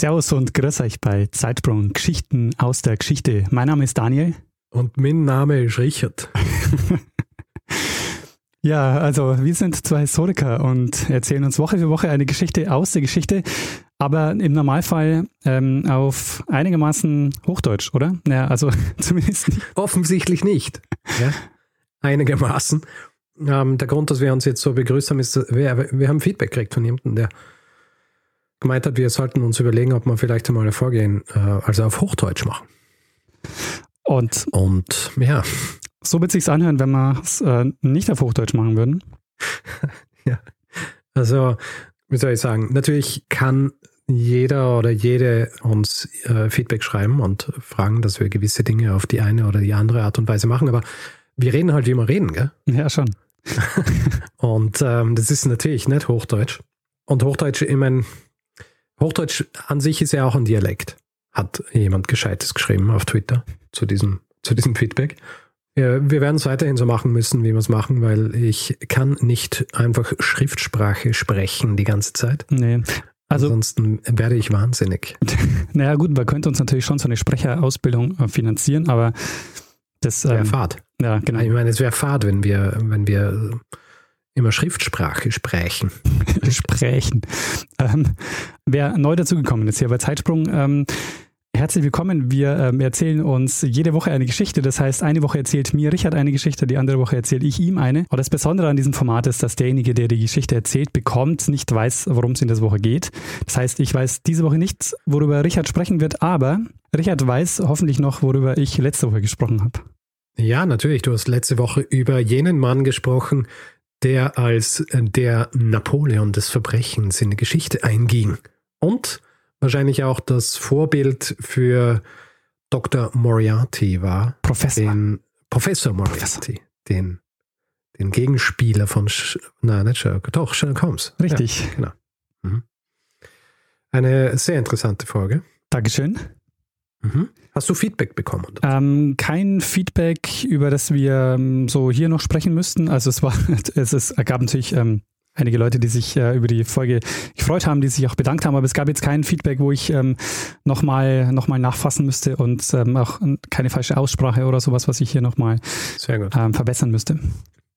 Servus und grüß euch bei Zeitsprung Geschichten aus der Geschichte. Mein Name ist Daniel. Und mein Name ist Richard. ja, also wir sind zwei Historiker und erzählen uns Woche für Woche eine Geschichte aus der Geschichte, aber im Normalfall ähm, auf einigermaßen Hochdeutsch, oder? Ja, also zumindest nicht. Offensichtlich nicht. Ja, einigermaßen. Ähm, der Grund, dass wir uns jetzt so begrüßt haben, ist, wir, wir haben Feedback gekriegt von jemandem, der gemeint hat, wir sollten uns überlegen, ob wir vielleicht einmal ein Vorgehen, äh, also auf Hochdeutsch machen. Und, und ja. So wird es sich anhören, wenn wir es äh, nicht auf Hochdeutsch machen würden. ja. Also, wie soll ich sagen, natürlich kann jeder oder jede uns äh, Feedback schreiben und fragen, dass wir gewisse Dinge auf die eine oder die andere Art und Weise machen, aber wir reden halt, wie wir reden, gell? Ja, schon. und ähm, das ist natürlich nicht Hochdeutsch. Und Hochdeutsch, ich meine, Hochdeutsch an sich ist ja auch ein Dialekt, hat jemand Gescheites geschrieben auf Twitter zu diesem, zu diesem Feedback. Ja, wir werden es weiterhin so machen müssen, wie wir es machen, weil ich kann nicht einfach Schriftsprache sprechen die ganze Zeit. Nee. Also, Ansonsten werde ich wahnsinnig. Naja, gut, man könnte uns natürlich schon so eine Sprecherausbildung äh, finanzieren, aber das wäre ähm, Fahrt. Ja, genau. Ich meine, es wäre Fahrt, wenn wir, wenn wir immer Schriftsprache sprechen. sprechen. Ähm, wer neu dazugekommen ist hier bei Zeitsprung, ähm, herzlich willkommen. Wir ähm, erzählen uns jede Woche eine Geschichte. Das heißt, eine Woche erzählt mir Richard eine Geschichte, die andere Woche erzähle ich ihm eine. Und das Besondere an diesem Format ist, dass derjenige, der die Geschichte erzählt, bekommt, nicht weiß, worum es in der Woche geht. Das heißt, ich weiß diese Woche nichts, worüber Richard sprechen wird, aber Richard weiß hoffentlich noch, worüber ich letzte Woche gesprochen habe. Ja, natürlich. Du hast letzte Woche über jenen Mann gesprochen, der als äh, der Napoleon des Verbrechens in die Geschichte einging und wahrscheinlich auch das Vorbild für Dr. Moriarty war. Professor. Den Professor Moriarty, Professor. Den, den Gegenspieler von, Sch nein, nicht Sherlock, doch, Sherlock Holmes. Richtig. Ja, genau. Mhm. Eine sehr interessante Folge. Dankeschön. Mhm. Hast du Feedback bekommen? Ähm, kein Feedback, über das wir ähm, so hier noch sprechen müssten. Also es war, es, es gab natürlich ähm, einige Leute, die sich äh, über die Folge gefreut haben, die sich auch bedankt haben, aber es gab jetzt kein Feedback, wo ich ähm, nochmal noch mal nachfassen müsste und ähm, auch keine falsche Aussprache oder sowas, was ich hier nochmal ähm, verbessern müsste.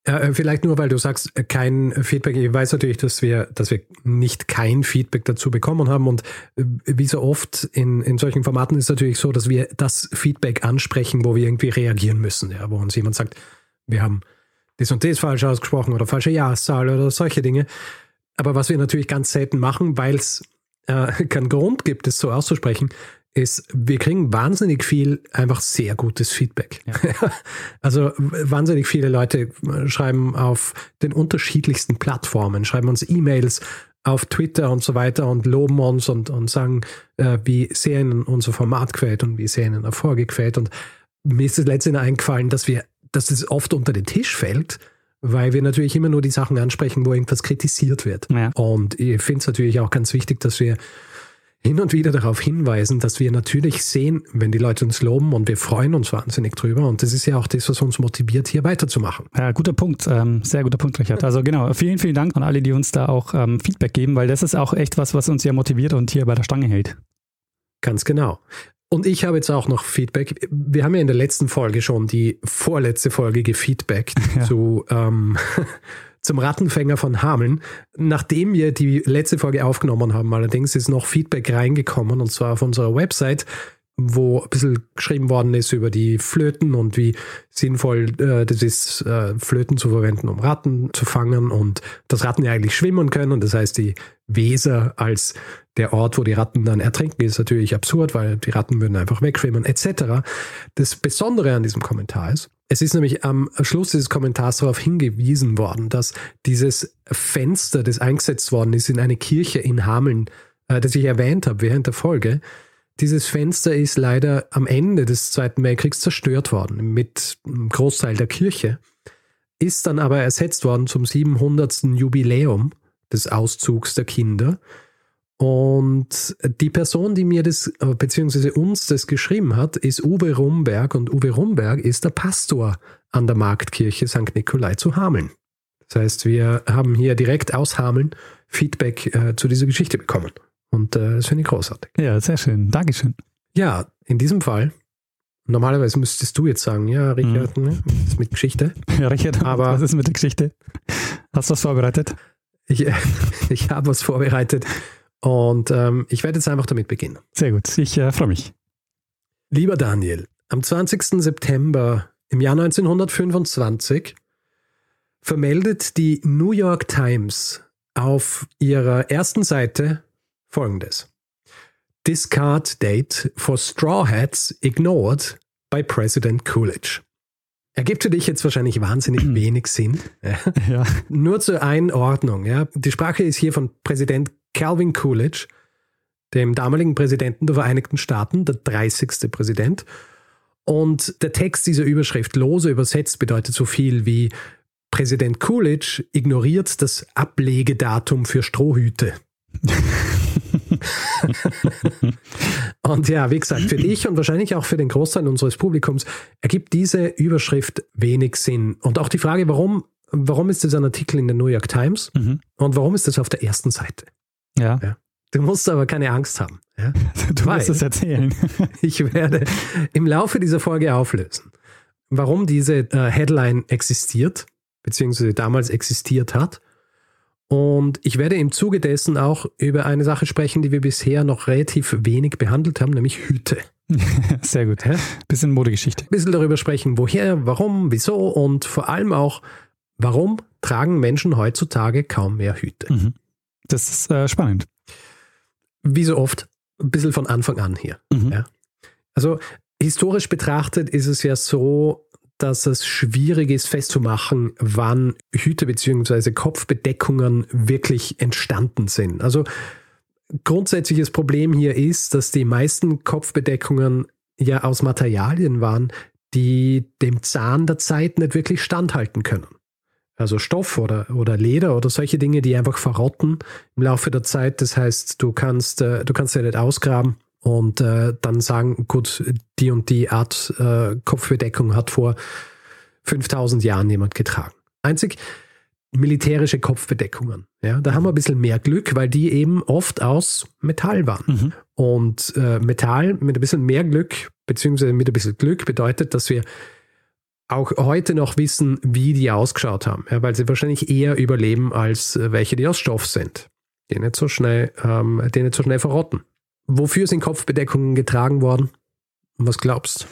Äh, vielleicht nur, weil du sagst, äh, kein Feedback. Ich weiß natürlich, dass wir, dass wir nicht kein Feedback dazu bekommen haben. Und äh, wie so oft in, in solchen Formaten ist natürlich so, dass wir das Feedback ansprechen, wo wir irgendwie reagieren müssen. Ja, wo uns jemand sagt, wir haben das und das falsch ausgesprochen oder falsche Jahreszahl oder solche Dinge. Aber was wir natürlich ganz selten machen, weil es äh, keinen Grund gibt, es so auszusprechen, ist, wir kriegen wahnsinnig viel einfach sehr gutes Feedback. Ja. also wahnsinnig viele Leute schreiben auf den unterschiedlichsten Plattformen, schreiben uns E-Mails auf Twitter und so weiter und loben uns und, und sagen, äh, wie sehr ihnen unser Format gefällt und wie sehr ihnen Erfolge gefällt. Und mir ist es letztendlich eingefallen, dass wir, dass das oft unter den Tisch fällt, weil wir natürlich immer nur die Sachen ansprechen, wo irgendwas kritisiert wird. Ja. Und ich finde es natürlich auch ganz wichtig, dass wir hin und wieder darauf hinweisen, dass wir natürlich sehen, wenn die Leute uns loben und wir freuen uns wahnsinnig drüber. Und das ist ja auch das, was uns motiviert, hier weiterzumachen. Ja, guter Punkt. Ähm, sehr guter Punkt, Richard. Also genau, vielen, vielen Dank an alle, die uns da auch ähm, Feedback geben, weil das ist auch echt was, was uns ja motiviert und hier bei der Stange hält. Ganz genau. Und ich habe jetzt auch noch Feedback. Wir haben ja in der letzten Folge schon die vorletzte Folge gefeedbackt ja. zu ähm, zum Rattenfänger von Hameln. Nachdem wir die letzte Folge aufgenommen haben, allerdings ist noch Feedback reingekommen und zwar auf unserer Website, wo ein bisschen geschrieben worden ist über die Flöten und wie sinnvoll äh, das ist, äh, Flöten zu verwenden, um Ratten zu fangen und dass Ratten ja eigentlich schwimmen können. Das heißt, die Weser als der Ort, wo die Ratten dann ertrinken, ist natürlich absurd, weil die Ratten würden einfach wegschwimmen etc. Das Besondere an diesem Kommentar ist, es ist nämlich am Schluss dieses Kommentars darauf hingewiesen worden, dass dieses Fenster, das eingesetzt worden ist in eine Kirche in Hameln, äh, das ich erwähnt habe während der Folge, dieses Fenster ist leider am Ende des Zweiten Weltkriegs zerstört worden mit einem Großteil der Kirche, ist dann aber ersetzt worden zum 700. Jubiläum des Auszugs der Kinder. Und die Person, die mir das, äh, beziehungsweise uns das geschrieben hat, ist Uwe Rumberg. Und Uwe Rumberg ist der Pastor an der Marktkirche St. Nikolai zu Hameln. Das heißt, wir haben hier direkt aus Hameln Feedback äh, zu dieser Geschichte bekommen. Und äh, das finde ich großartig. Ja, sehr schön. Dankeschön. Ja, in diesem Fall, normalerweise müsstest du jetzt sagen, ja, Richard, mhm. ne, das ist mit Geschichte. Ja, Richard, Aber was ist mit der Geschichte? Hast du was vorbereitet? Ich, ich habe was vorbereitet und ähm, ich werde jetzt einfach damit beginnen. Sehr gut, ich äh, freue mich. Lieber Daniel, am 20. September im Jahr 1925 vermeldet die New York Times auf ihrer ersten Seite folgendes. Discard date for Straw Hats ignored by President Coolidge. Ergibt für dich jetzt wahrscheinlich wahnsinnig wenig Sinn. Ja. Nur zur Einordnung. Ja. Die Sprache ist hier von Präsident Calvin Coolidge, dem damaligen Präsidenten der Vereinigten Staaten, der 30. Präsident. Und der Text dieser Überschrift lose übersetzt bedeutet so viel wie Präsident Coolidge ignoriert das Ablegedatum für Strohhüte. und ja, wie gesagt, für dich und wahrscheinlich auch für den Großteil unseres Publikums ergibt diese Überschrift wenig Sinn. Und auch die Frage, warum, warum ist das ein Artikel in der New York Times mhm. und warum ist das auf der ersten Seite? Ja. ja. Du musst aber keine Angst haben. Ja? Du wirst es erzählen. ich werde im Laufe dieser Folge auflösen, warum diese äh, Headline existiert, beziehungsweise damals existiert hat und ich werde im Zuge dessen auch über eine Sache sprechen, die wir bisher noch relativ wenig behandelt haben, nämlich Hüte. Sehr gut. Ja? Bisschen Modegeschichte. Ein bisschen darüber sprechen, woher, warum, wieso und vor allem auch, warum tragen Menschen heutzutage kaum mehr Hüte. Mhm. Das ist äh, spannend. Wie so oft, ein bisschen von Anfang an hier. Mhm. Ja? Also historisch betrachtet ist es ja so, dass es schwierig ist festzumachen, wann Hüte bzw. Kopfbedeckungen wirklich entstanden sind. Also grundsätzliches Problem hier ist, dass die meisten Kopfbedeckungen ja aus Materialien waren, die dem Zahn der Zeit nicht wirklich standhalten können. Also Stoff oder, oder Leder oder solche Dinge, die einfach verrotten im Laufe der Zeit. Das heißt, du kannst, äh, du kannst ja nicht ausgraben und äh, dann sagen, gut, die und die Art äh, Kopfbedeckung hat vor 5000 Jahren jemand getragen. Einzig militärische Kopfbedeckungen. Ja, da haben wir ein bisschen mehr Glück, weil die eben oft aus Metall waren. Mhm. Und äh, Metall mit ein bisschen mehr Glück, beziehungsweise mit ein bisschen Glück bedeutet, dass wir auch heute noch wissen, wie die ausgeschaut haben, ja, weil sie wahrscheinlich eher überleben als äh, welche, die aus Stoff sind, die nicht so schnell, ähm, die nicht so schnell verrotten. Wofür sind Kopfbedeckungen getragen worden? Was glaubst?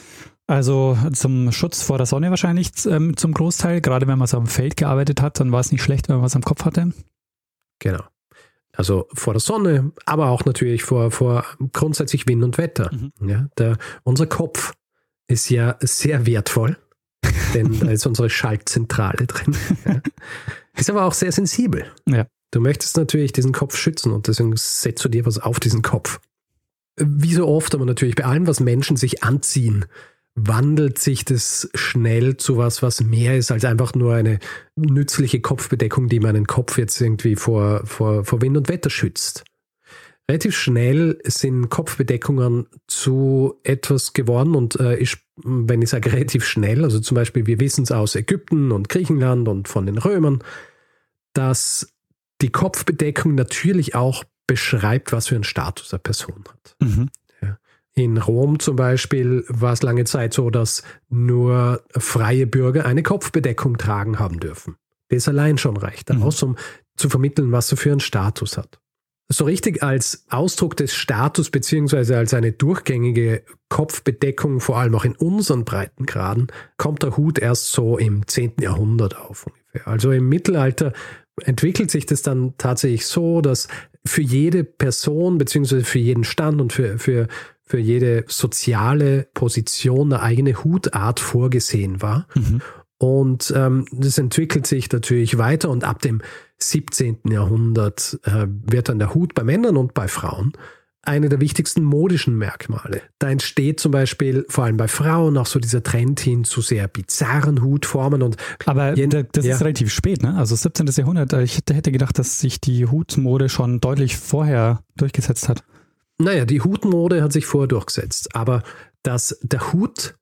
Also zum Schutz vor der Sonne wahrscheinlich ähm, zum Großteil. Gerade wenn man so am Feld gearbeitet hat, dann war es nicht schlecht, wenn man was am Kopf hatte. Genau. Also vor der Sonne, aber auch natürlich vor, vor grundsätzlich Wind und Wetter. Mhm. Ja, der, unser Kopf ist ja sehr wertvoll, denn da ist unsere Schaltzentrale drin. Ja. Ist aber auch sehr sensibel. Ja. Du möchtest natürlich diesen Kopf schützen und deswegen setzt du dir was auf diesen Kopf wie so oft, aber natürlich bei allem, was Menschen sich anziehen, wandelt sich das schnell zu was, was mehr ist als einfach nur eine nützliche Kopfbedeckung, die meinen Kopf jetzt irgendwie vor, vor, vor Wind und Wetter schützt. Relativ schnell sind Kopfbedeckungen zu etwas geworden und äh, ich, wenn ich sage relativ schnell, also zum Beispiel, wir wissen es aus Ägypten und Griechenland und von den Römern, dass die Kopfbedeckung natürlich auch beschreibt, was für einen Status eine Person hat. Mhm. Ja. In Rom zum Beispiel war es lange Zeit so, dass nur freie Bürger eine Kopfbedeckung tragen haben dürfen. Das allein schon reicht mhm. aus, um zu vermitteln, was er für einen Status hat. So richtig als Ausdruck des Status beziehungsweise als eine durchgängige Kopfbedeckung, vor allem auch in unseren Breitengraden, kommt der Hut erst so im 10. Jahrhundert auf ungefähr. Also im Mittelalter entwickelt sich das dann tatsächlich so, dass für jede Person beziehungsweise für jeden Stand und für, für, für jede soziale Position eine eigene Hutart vorgesehen war. Mhm. Und ähm, das entwickelt sich natürlich weiter und ab dem 17. Jahrhundert äh, wird dann der Hut bei Männern und bei Frauen eine der wichtigsten modischen Merkmale. Da entsteht zum Beispiel vor allem bei Frauen auch so dieser Trend hin zu sehr bizarren Hutformen und aber das ja. ist relativ spät, ne? Also 17. Jahrhundert. Ich hätte gedacht, dass sich die Hutmode schon deutlich vorher durchgesetzt hat. Naja, die Hutmode hat sich vorher durchgesetzt, aber dass der Hut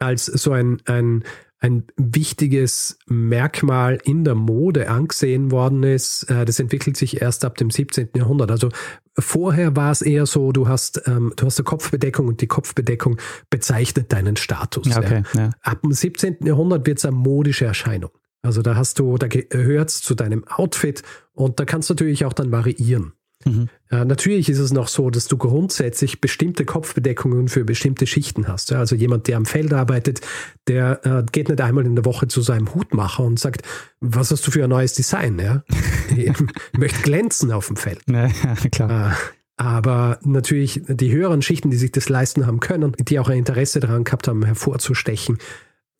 als so ein, ein ein wichtiges Merkmal in der Mode angesehen worden ist. Äh, das entwickelt sich erst ab dem 17. Jahrhundert. Also vorher war es eher so, du hast, ähm, du hast eine Kopfbedeckung und die Kopfbedeckung bezeichnet deinen Status. Okay, ja. Ja. Ab dem 17. Jahrhundert wird es eine modische Erscheinung. Also da hast du, da gehört es zu deinem Outfit und da kannst du natürlich auch dann variieren. Mhm. Äh, natürlich ist es noch so, dass du grundsätzlich bestimmte Kopfbedeckungen für bestimmte Schichten hast. Ja? Also jemand, der am Feld arbeitet, der äh, geht nicht einmal in der Woche zu seinem Hutmacher und sagt, was hast du für ein neues Design? Ja? ich möchte glänzen auf dem Feld. Ja, klar. Äh, aber natürlich die höheren Schichten, die sich das leisten haben können, die auch ein Interesse daran gehabt haben, hervorzustechen,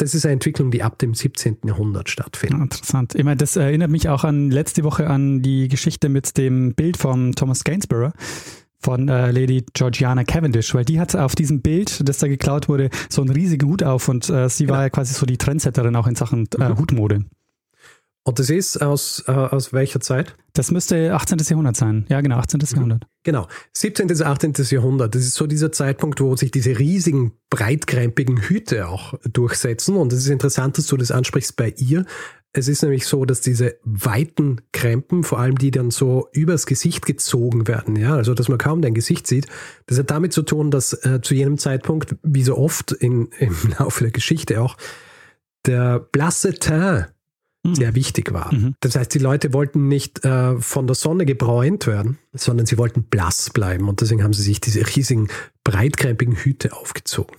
das ist eine Entwicklung, die ab dem 17. Jahrhundert stattfindet. interessant. Ich meine, das erinnert mich auch an letzte Woche an die Geschichte mit dem Bild von Thomas Gainsborough von äh, Lady Georgiana Cavendish, weil die hat auf diesem Bild, das da geklaut wurde, so einen riesigen Hut auf und äh, sie genau. war ja quasi so die Trendsetterin auch in Sachen äh, mhm. Hutmode. Und das ist aus, äh, aus welcher Zeit? Das müsste 18. Jahrhundert sein. Ja, genau, 18. Mhm. Jahrhundert. Genau. 17. bis 18. Jahrhundert. Das ist so dieser Zeitpunkt, wo sich diese riesigen, breitkrempigen Hüte auch durchsetzen. Und es ist interessant, dass du das ansprichst bei ihr. Es ist nämlich so, dass diese weiten Krempen, vor allem die dann so übers Gesicht gezogen werden, ja, also dass man kaum dein Gesicht sieht, das hat damit zu tun, dass äh, zu jenem Zeitpunkt, wie so oft in, im Laufe der Geschichte auch, der blasse Teint Mhm. sehr wichtig war. Mhm. Das heißt, die Leute wollten nicht äh, von der Sonne gebräunt werden, sondern sie wollten blass bleiben und deswegen haben sie sich diese riesigen, breitkrempigen Hüte aufgezogen.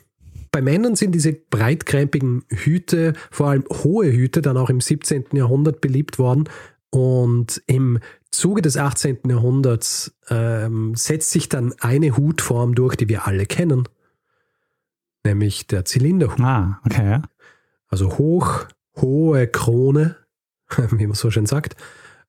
Bei Männern sind diese breitkrempigen Hüte, vor allem hohe Hüte, dann auch im 17. Jahrhundert beliebt worden und im Zuge des 18. Jahrhunderts ähm, setzt sich dann eine Hutform durch, die wir alle kennen, nämlich der Zylinderhut. Ah, okay. Also hoch, hohe Krone, wie man so schön sagt,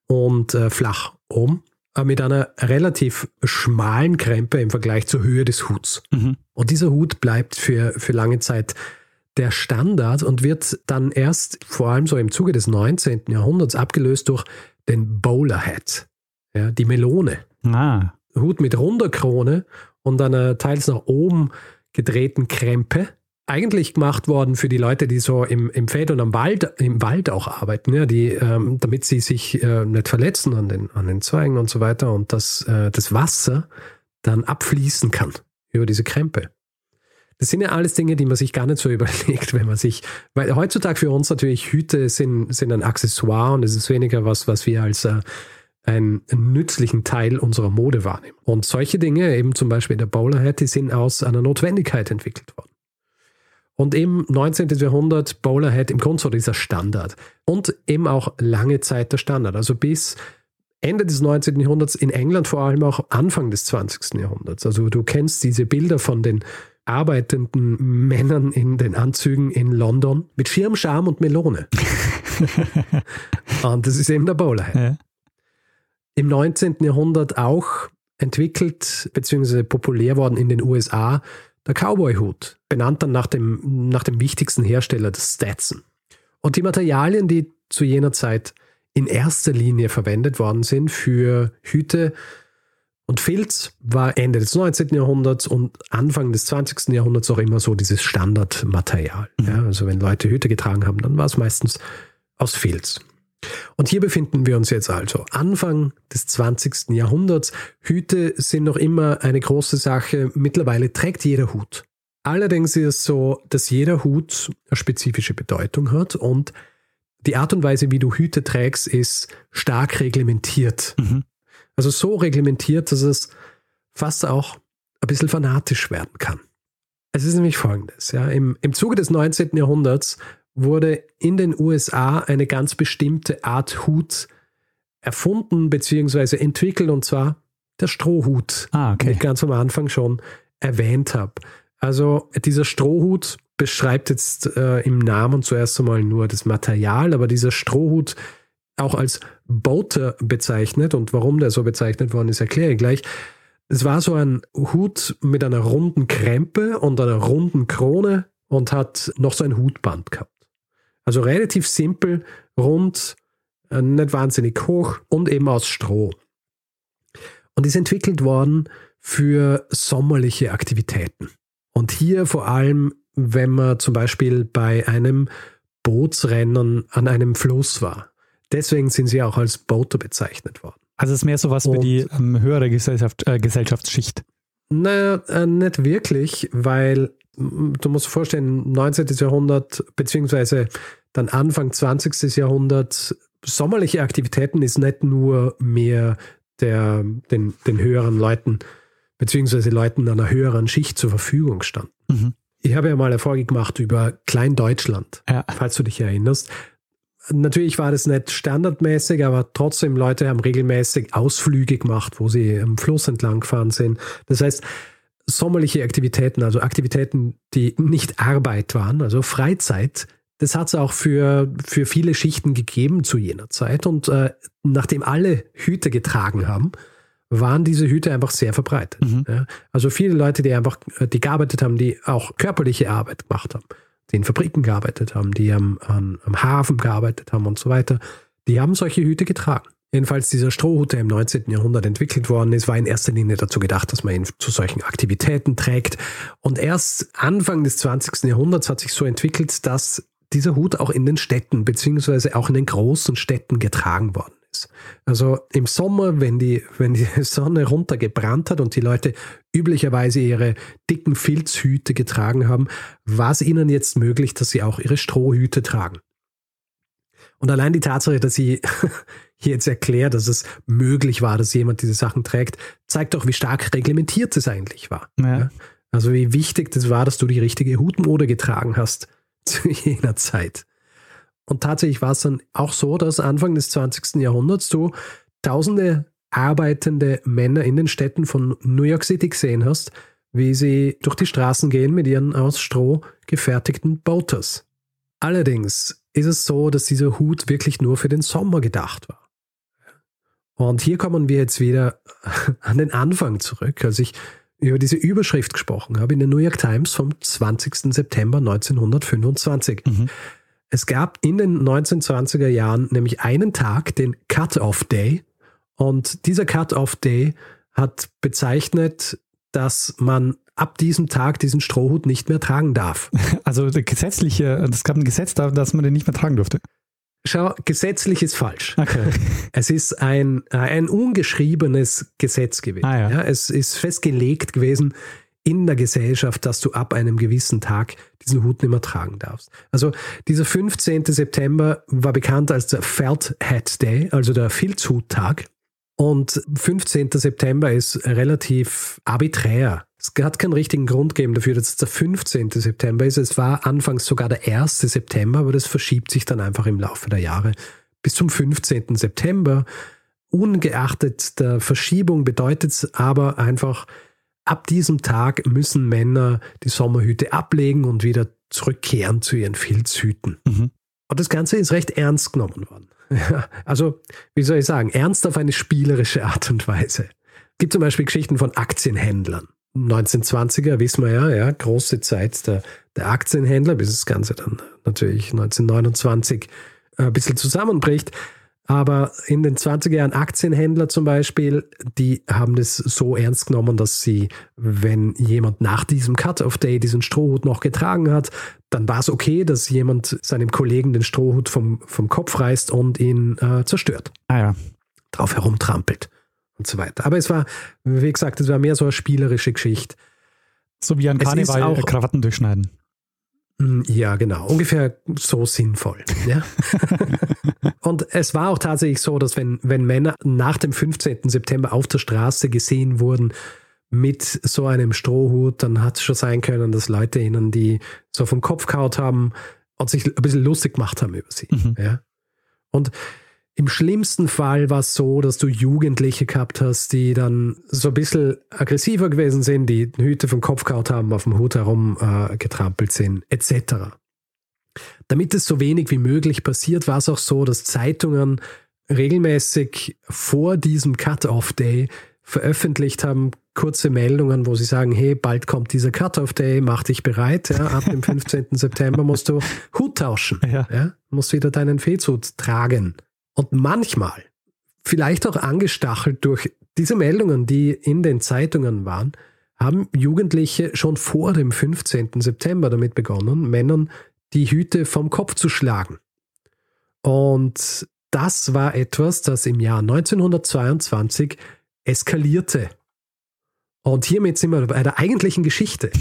und äh, flach oben, aber mit einer relativ schmalen Krempe im Vergleich zur Höhe des Huts. Mhm. Und dieser Hut bleibt für, für lange Zeit der Standard und wird dann erst vor allem so im Zuge des 19. Jahrhunderts abgelöst durch den Bowler Hat, ja, die Melone. Ah. Hut mit runder Krone und einer teils nach oben gedrehten Krempe eigentlich gemacht worden für die Leute, die so im, im Feld und am Wald, im Wald auch arbeiten, ja, die, ähm, damit sie sich äh, nicht verletzen an den, an den Zweigen und so weiter und dass äh, das Wasser dann abfließen kann über diese Krempe. Das sind ja alles Dinge, die man sich gar nicht so überlegt, wenn man sich, weil heutzutage für uns natürlich Hüte sind, sind ein Accessoire und es ist weniger was, was wir als äh, einen nützlichen Teil unserer Mode wahrnehmen. Und solche Dinge, eben zum Beispiel der Bowler Hat, die sind aus einer Notwendigkeit entwickelt worden. Und im 19. Jahrhundert Bowlerhead im Grunde so dieser Standard. Und eben auch lange Zeit der Standard. Also bis Ende des 19. Jahrhunderts in England, vor allem auch Anfang des 20. Jahrhunderts. Also du kennst diese Bilder von den arbeitenden Männern in den Anzügen in London mit Schirmscham und Melone. und das ist eben der Bowlerhead. Ja. Im 19. Jahrhundert auch entwickelt bzw. populär worden in den USA der Cowboy-Hut, benannt dann nach dem, nach dem wichtigsten Hersteller des Stetson. Und die Materialien, die zu jener Zeit in erster Linie verwendet worden sind für Hüte und Filz, war Ende des 19. Jahrhunderts und Anfang des 20. Jahrhunderts auch immer so dieses Standardmaterial. Mhm. Ja, also wenn Leute Hüte getragen haben, dann war es meistens aus Filz. Und hier befinden wir uns jetzt also. Anfang des 20. Jahrhunderts. Hüte sind noch immer eine große Sache. Mittlerweile trägt jeder Hut. Allerdings ist es so, dass jeder Hut eine spezifische Bedeutung hat und die Art und Weise, wie du Hüte trägst, ist stark reglementiert. Mhm. Also so reglementiert, dass es fast auch ein bisschen fanatisch werden kann. Es ist nämlich folgendes, ja, im, im Zuge des 19. Jahrhunderts wurde in den USA eine ganz bestimmte Art Hut erfunden bzw. entwickelt und zwar der Strohhut, ah, okay. den ich ganz am Anfang schon erwähnt habe. Also dieser Strohhut beschreibt jetzt äh, im Namen zuerst einmal nur das Material, aber dieser Strohhut auch als Boater bezeichnet. Und warum der so bezeichnet worden ist, erkläre ich gleich. Es war so ein Hut mit einer runden Krempe und einer runden Krone und hat noch so ein Hutband gehabt. Also relativ simpel, rund, äh, nicht wahnsinnig hoch und eben aus Stroh. Und ist entwickelt worden für sommerliche Aktivitäten. Und hier vor allem, wenn man zum Beispiel bei einem Bootsrennen an einem Fluss war. Deswegen sind sie auch als Boater bezeichnet worden. Also es ist mehr sowas für die ähm, höhere Gesellschaft, äh, Gesellschaftsschicht. Naja, äh, nicht wirklich, weil du musst dir vorstellen, 19. Jahrhundert beziehungsweise dann Anfang 20. Jahrhundert, sommerliche Aktivitäten ist nicht nur mehr der, den, den höheren Leuten beziehungsweise Leuten einer höheren Schicht zur Verfügung standen. Mhm. Ich habe ja mal eine Folge gemacht über Kleindeutschland, ja. falls du dich erinnerst. Natürlich war das nicht standardmäßig, aber trotzdem Leute haben regelmäßig Ausflüge gemacht, wo sie am Fluss entlang gefahren sind. Das heißt, sommerliche Aktivitäten, also Aktivitäten, die nicht Arbeit waren, also Freizeit, das hat es auch für, für viele Schichten gegeben zu jener Zeit. Und äh, nachdem alle Hüte getragen haben, waren diese Hüte einfach sehr verbreitet. Mhm. Ja? Also viele Leute, die einfach, äh, die gearbeitet haben, die auch körperliche Arbeit gemacht haben, die in Fabriken gearbeitet haben, die am, am, am Hafen gearbeitet haben und so weiter, die haben solche Hüte getragen. Jedenfalls dieser Strohhut, der im 19. Jahrhundert entwickelt worden ist, war in erster Linie dazu gedacht, dass man ihn zu solchen Aktivitäten trägt. Und erst Anfang des 20. Jahrhunderts hat sich so entwickelt, dass dieser Hut auch in den Städten beziehungsweise auch in den großen Städten getragen worden ist. Also im Sommer, wenn die, wenn die Sonne runtergebrannt hat und die Leute üblicherweise ihre dicken Filzhüte getragen haben, war es ihnen jetzt möglich, dass sie auch ihre Strohhüte tragen. Und allein die Tatsache, dass sie hier jetzt erklärt, dass es möglich war, dass jemand diese Sachen trägt, zeigt auch, wie stark reglementiert es eigentlich war. Ja. Also wie wichtig das war, dass du die richtige Hutmode getragen hast zu jener Zeit. Und tatsächlich war es dann auch so, dass Anfang des 20. Jahrhunderts du tausende arbeitende Männer in den Städten von New York City gesehen hast, wie sie durch die Straßen gehen mit ihren aus Stroh gefertigten Boaters. Allerdings ist es so, dass dieser Hut wirklich nur für den Sommer gedacht war. Und hier kommen wir jetzt wieder an den Anfang zurück, als ich über diese Überschrift gesprochen habe in der New York Times vom 20. September 1925. Mhm. Es gab in den 1920er Jahren nämlich einen Tag, den Cut-Off Day. Und dieser Cut-Off Day hat bezeichnet, dass man ab diesem Tag diesen Strohhut nicht mehr tragen darf. Also gesetzliche, es gab ein Gesetz, dass man den nicht mehr tragen durfte. Schau, gesetzlich ist falsch. Okay. Es ist ein, ein ungeschriebenes Gesetz gewesen. Ah, ja. Ja, es ist festgelegt gewesen in der Gesellschaft, dass du ab einem gewissen Tag diesen Hut nicht mehr tragen darfst. Also dieser 15. September war bekannt als der Felt Hat Day, also der Filzhuttag. Und 15. September ist relativ arbiträr. Es hat keinen richtigen Grund gegeben dafür, dass es der 15. September ist. Es war anfangs sogar der 1. September, aber das verschiebt sich dann einfach im Laufe der Jahre bis zum 15. September. Ungeachtet der Verschiebung bedeutet es aber einfach, ab diesem Tag müssen Männer die Sommerhüte ablegen und wieder zurückkehren zu ihren Filzhüten. Mhm. Und das Ganze ist recht ernst genommen worden. Also, wie soll ich sagen, ernst auf eine spielerische Art und Weise. Es gibt zum Beispiel Geschichten von Aktienhändlern. 1920er, wissen wir ja, ja, große Zeit der, der Aktienhändler, bis das Ganze dann natürlich 1929 äh, ein bisschen zusammenbricht. Aber in den 20er Jahren Aktienhändler zum Beispiel, die haben das so ernst genommen, dass sie, wenn jemand nach diesem Cut-Off-Day diesen Strohhut noch getragen hat, dann war es okay, dass jemand seinem Kollegen den Strohhut vom, vom Kopf reißt und ihn äh, zerstört. Ah ja. Drauf herumtrampelt und so weiter. Aber es war, wie gesagt, es war mehr so eine spielerische Geschichte. So wie ein Karneval auch, Krawatten durchschneiden. Mm, ja, genau. Ungefähr so sinnvoll. Ja? und es war auch tatsächlich so, dass wenn, wenn Männer nach dem 15. September auf der Straße gesehen wurden mit so einem Strohhut, dann hat es schon sein können, dass Leute ihnen die so vom Kopf kaut haben und sich ein bisschen lustig gemacht haben über sie. Mhm. Ja? Und im schlimmsten Fall war es so, dass du Jugendliche gehabt hast, die dann so ein bisschen aggressiver gewesen sind, die Hüte vom Kopf gehauen haben, auf dem Hut herum äh, getrampelt sind, etc. Damit es so wenig wie möglich passiert, war es auch so, dass Zeitungen regelmäßig vor diesem Cut-Off-Day veröffentlicht haben, kurze Meldungen, wo sie sagen, hey, bald kommt dieser Cut-Off-Day, mach dich bereit. Ja, ab dem 15. September musst du Hut tauschen. Ja. ja. musst wieder deinen Fezhut tragen. Und manchmal, vielleicht auch angestachelt durch diese Meldungen, die in den Zeitungen waren, haben Jugendliche schon vor dem 15. September damit begonnen, Männern die Hüte vom Kopf zu schlagen. Und das war etwas, das im Jahr 1922 eskalierte. Und hiermit sind wir bei der eigentlichen Geschichte.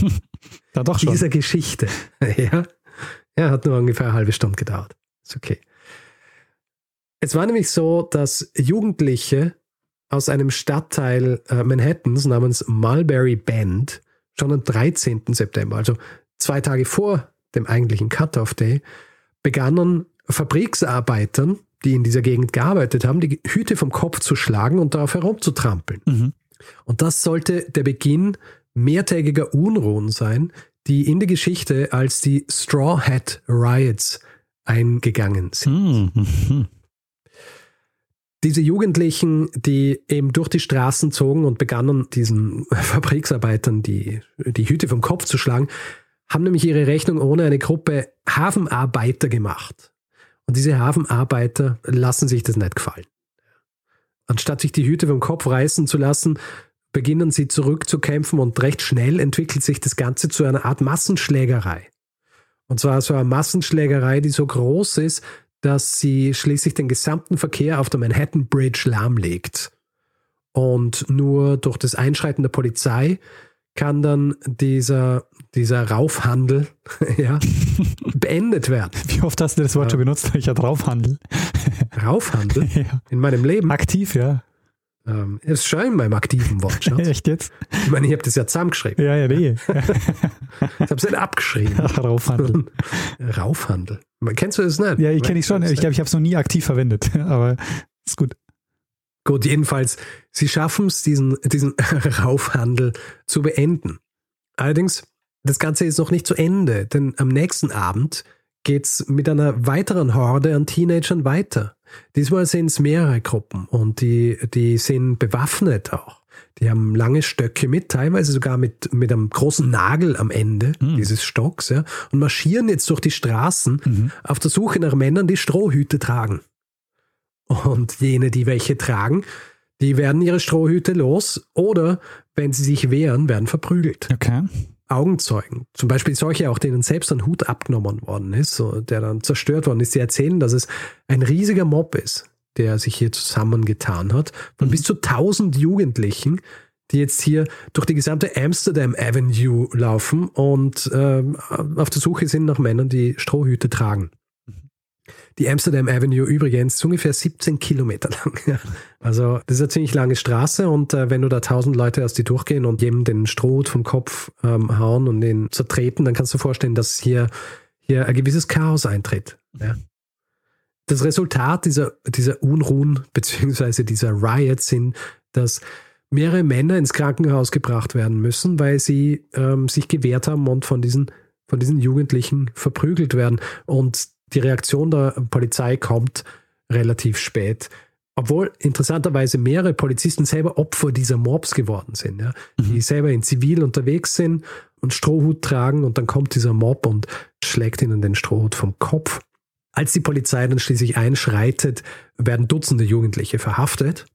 ja, doch schon. Dieser Geschichte. Ja. ja, hat nur ungefähr eine halbe Stunde gedauert. Ist okay. Es war nämlich so, dass Jugendliche aus einem Stadtteil äh, Manhattans namens Mulberry Bend schon am 13. September, also zwei Tage vor dem eigentlichen Cut-Off-Day, begannen Fabriksarbeitern, die in dieser Gegend gearbeitet haben, die Hüte vom Kopf zu schlagen und darauf herumzutrampeln. Mhm. Und das sollte der Beginn mehrtägiger Unruhen sein, die in die Geschichte als die Straw Hat Riots eingegangen sind. Mhm. Diese Jugendlichen, die eben durch die Straßen zogen und begannen, diesen Fabriksarbeitern die, die Hüte vom Kopf zu schlagen, haben nämlich ihre Rechnung ohne eine Gruppe Hafenarbeiter gemacht. Und diese Hafenarbeiter lassen sich das nicht gefallen. Anstatt sich die Hüte vom Kopf reißen zu lassen, beginnen sie zurückzukämpfen und recht schnell entwickelt sich das Ganze zu einer Art Massenschlägerei. Und zwar so eine Massenschlägerei, die so groß ist, dass sie schließlich den gesamten Verkehr auf der Manhattan Bridge lahmlegt. Und nur durch das Einschreiten der Polizei kann dann dieser, dieser Raufhandel ja, beendet werden. Wie oft hast du das Wort ja. schon benutzt? Ich hatte Raufhandel. Raufhandel? ja. In meinem Leben? Aktiv, ja. Ähm, ist schon in meinem aktiven Wortschatz. Echt jetzt? Ich meine, ich habe das ja zusammengeschrieben. Ja, ja, nee. ich habe es nicht abgeschrieben. Ach, Raufhandel. Raufhandel. Kennst du das nicht? Ja, ich kenne ich schon. Ich glaube, ich habe es noch nie aktiv verwendet, aber ist gut. Gut, jedenfalls, sie schaffen es, diesen, diesen Raufhandel zu beenden. Allerdings, das Ganze ist noch nicht zu Ende, denn am nächsten Abend geht es mit einer weiteren Horde an Teenagern weiter. Diesmal sind es mehrere Gruppen und die, die sind bewaffnet auch. Die haben lange Stöcke mit, teilweise sogar mit, mit einem großen Nagel am Ende mhm. dieses Stocks, ja, und marschieren jetzt durch die Straßen mhm. auf der Suche nach Männern, die Strohhüte tragen. Und jene, die welche tragen, die werden ihre Strohhüte los oder, wenn sie sich wehren, werden verprügelt. Okay. Augenzeugen, zum Beispiel solche, auch denen selbst ein Hut abgenommen worden ist, so, der dann zerstört worden ist, die erzählen, dass es ein riesiger Mob ist, der sich hier zusammengetan hat, von mhm. bis zu 1000 Jugendlichen, die jetzt hier durch die gesamte Amsterdam Avenue laufen und äh, auf der Suche sind nach Männern, die Strohhüte tragen. Die Amsterdam Avenue übrigens ist ungefähr 17 Kilometer lang. Also das ist eine ziemlich lange Straße und äh, wenn du da tausend Leute aus die durchgehen und jedem den Stroh vom Kopf ähm, hauen und den zertreten, dann kannst du vorstellen, dass hier, hier ein gewisses Chaos eintritt. Ja. Das Resultat dieser, dieser Unruhen beziehungsweise dieser Riots sind, dass mehrere Männer ins Krankenhaus gebracht werden müssen, weil sie ähm, sich gewehrt haben und von diesen, von diesen Jugendlichen verprügelt werden. Und die Reaktion der Polizei kommt relativ spät. Obwohl interessanterweise mehrere Polizisten selber Opfer dieser Mobs geworden sind, ja? Mhm. die selber in Zivil unterwegs sind und Strohhut tragen und dann kommt dieser Mob und schlägt ihnen den Strohhut vom Kopf. Als die Polizei dann schließlich einschreitet, werden Dutzende Jugendliche verhaftet.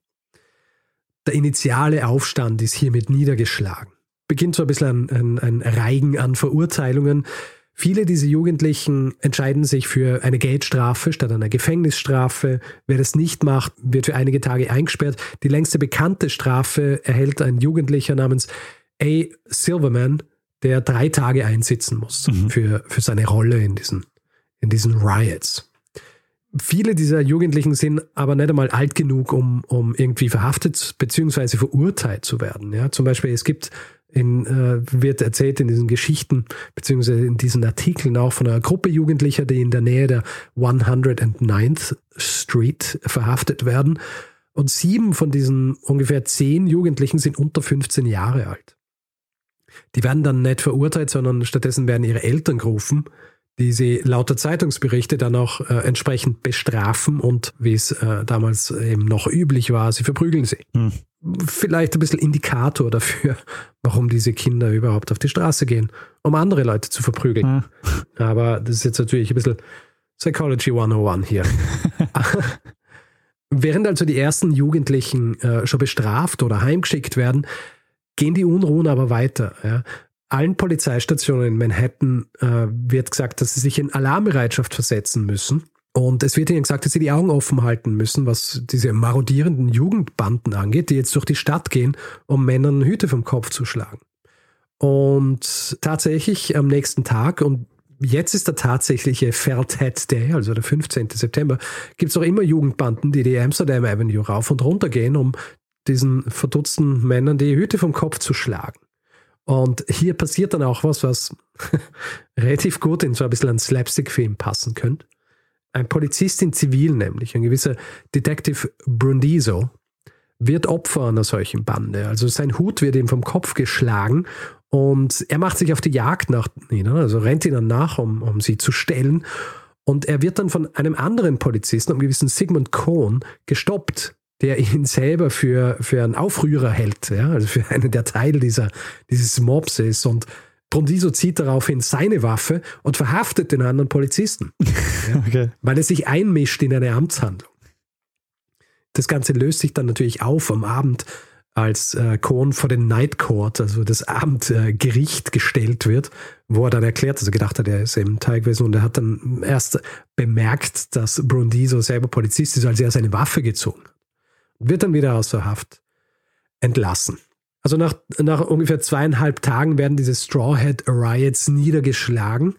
Der initiale Aufstand ist hiermit niedergeschlagen. Beginnt so ein bisschen ein, ein, ein Reigen an Verurteilungen. Viele dieser Jugendlichen entscheiden sich für eine Geldstrafe statt einer Gefängnisstrafe. Wer das nicht macht, wird für einige Tage eingesperrt. Die längste bekannte Strafe erhält ein Jugendlicher namens A. Silverman, der drei Tage einsitzen muss mhm. für, für seine Rolle in diesen, in diesen Riots. Viele dieser Jugendlichen sind aber nicht einmal alt genug, um, um irgendwie verhaftet bzw. verurteilt zu werden. Ja, zum Beispiel, es gibt in, äh, wird erzählt in diesen Geschichten, beziehungsweise in diesen Artikeln auch von einer Gruppe Jugendlicher, die in der Nähe der 109th Street verhaftet werden. Und sieben von diesen ungefähr zehn Jugendlichen sind unter 15 Jahre alt. Die werden dann nicht verurteilt, sondern stattdessen werden ihre Eltern gerufen, die sie laut der Zeitungsberichte dann auch äh, entsprechend bestrafen und wie es äh, damals eben noch üblich war, sie verprügeln sie. Hm. Vielleicht ein bisschen Indikator dafür, warum diese Kinder überhaupt auf die Straße gehen, um andere Leute zu verprügeln. Hm. Aber das ist jetzt natürlich ein bisschen Psychology 101 hier. Während also die ersten Jugendlichen äh, schon bestraft oder heimgeschickt werden, gehen die Unruhen aber weiter. Ja. Allen Polizeistationen in Manhattan äh, wird gesagt, dass sie sich in Alarmbereitschaft versetzen müssen. Und es wird ihnen gesagt, dass sie die Augen offen halten müssen, was diese marodierenden Jugendbanden angeht, die jetzt durch die Stadt gehen, um Männern Hüte vom Kopf zu schlagen. Und tatsächlich am nächsten Tag, und jetzt ist der tatsächliche Hat Day, also der 15. September, gibt es auch immer Jugendbanden, die die Amsterdam Avenue rauf und runter gehen, um diesen verdutzten Männern die Hüte vom Kopf zu schlagen. Und hier passiert dann auch was, was relativ gut in so ein bisschen einen Slapstick-Film passen könnte. Ein Polizist in Zivil nämlich, ein gewisser Detective Brundiso, wird Opfer einer solchen Bande. Also sein Hut wird ihm vom Kopf geschlagen und er macht sich auf die Jagd nach ihnen, also rennt ihnen nach, um, um sie zu stellen. Und er wird dann von einem anderen Polizisten, einem gewissen Sigmund Cohn, gestoppt, der ihn selber für, für einen Aufrührer hält, ja, also für einen der Teil dieser, dieses Mobs ist. Und Brondiso zieht daraufhin seine Waffe und verhaftet den anderen Polizisten, ja, okay. weil er sich einmischt in eine Amtshandlung. Das Ganze löst sich dann natürlich auf am Abend als äh, Cohn vor den Night Court, also das Abendgericht, äh, gestellt wird, wo er dann erklärt, also gedacht hat, er ist eben Teil gewesen und er hat dann erst bemerkt, dass Brundiso selber Polizist ist, als er seine Waffe gezogen hat. Wird dann wieder aus der Haft entlassen. Also nach, nach ungefähr zweieinhalb Tagen werden diese Straw Hat Riots niedergeschlagen.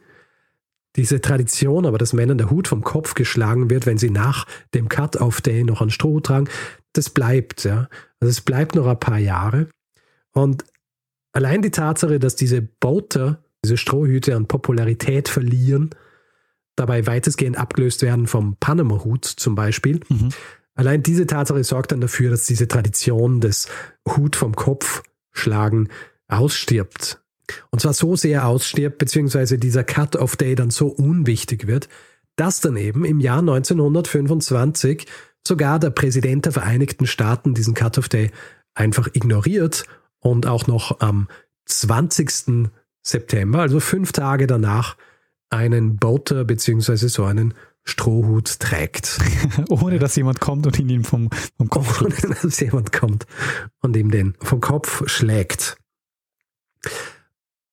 Diese Tradition, aber dass Männern der Hut vom Kopf geschlagen wird, wenn sie nach dem Cut-Off-Day noch einen Stroh tragen, das bleibt, ja. Also es bleibt noch ein paar Jahre. Und allein die Tatsache, dass diese Boater, diese Strohhüte an Popularität verlieren, dabei weitestgehend abgelöst werden vom Panama-Hut zum Beispiel. Mhm. Allein diese Tatsache sorgt dann dafür, dass diese Tradition des Hut vom Kopf schlagen ausstirbt. Und zwar so sehr ausstirbt, beziehungsweise dieser Cut-off-Day dann so unwichtig wird, dass dann eben im Jahr 1925 sogar der Präsident der Vereinigten Staaten diesen Cut-off-Day einfach ignoriert und auch noch am 20. September, also fünf Tage danach, einen Boater bzw. so einen Strohhut trägt. Ohne dass jemand kommt und ihn vom, vom Kopf Ohne dass jemand kommt und ihm den vom Kopf schlägt.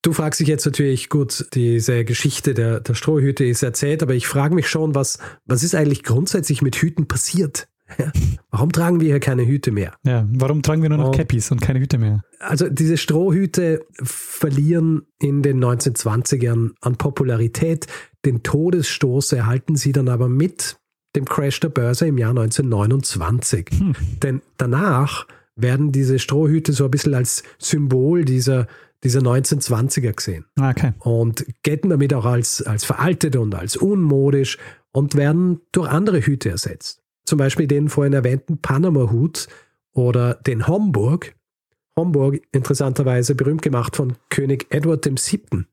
Du fragst dich jetzt natürlich, gut, diese Geschichte der, der Strohhüte ist erzählt, aber ich frage mich schon, was, was ist eigentlich grundsätzlich mit Hüten passiert? Ja. Warum tragen wir hier keine Hüte mehr? Ja, warum tragen wir nur noch Cappies und keine Hüte mehr? Also diese Strohhüte verlieren in den 1920ern an Popularität. Den Todesstoß erhalten sie dann aber mit dem Crash der Börse im Jahr 1929. Hm. Denn danach werden diese Strohhüte so ein bisschen als Symbol dieser dieser 1920er gesehen. Ah, okay. Und gelten damit auch als, als veraltet und als unmodisch und werden durch andere Hüte ersetzt. Zum Beispiel den vorhin erwähnten Panama-Hut oder den Homburg. Homburg interessanterweise berühmt gemacht von König Edward VII.,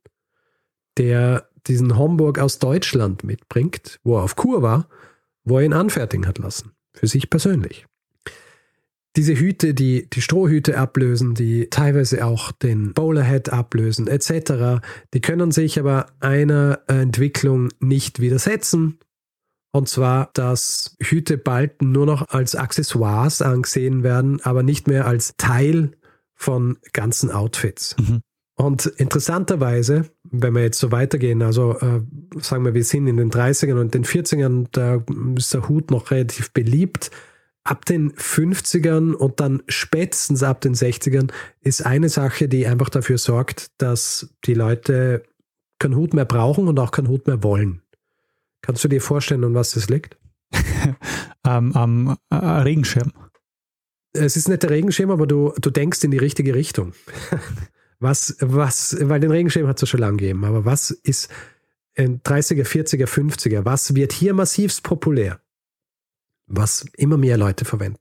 der diesen Homburg aus Deutschland mitbringt, wo er auf Kur war, wo er ihn anfertigen hat lassen. Für sich persönlich diese Hüte, die die Strohhüte ablösen, die teilweise auch den Bowlerhead ablösen, etc., die können sich aber einer Entwicklung nicht widersetzen. Und zwar, dass Hüte bald nur noch als Accessoires angesehen werden, aber nicht mehr als Teil von ganzen Outfits. Mhm. Und interessanterweise, wenn wir jetzt so weitergehen, also äh, sagen wir, wir sind in den 30ern und den 40ern, da ist der Hut noch relativ beliebt ab den 50ern und dann spätestens ab den 60ern ist eine Sache, die einfach dafür sorgt, dass die Leute keinen Hut mehr brauchen und auch keinen Hut mehr wollen. Kannst du dir vorstellen, an was das liegt? Am um, um, uh, Regenschirm. Es ist nicht der Regenschirm, aber du, du denkst in die richtige Richtung. was, was, weil den Regenschirm hat es schon lange gegeben, aber was ist in 30er, 40er, 50er, was wird hier massivst populär? was immer mehr Leute verwenden.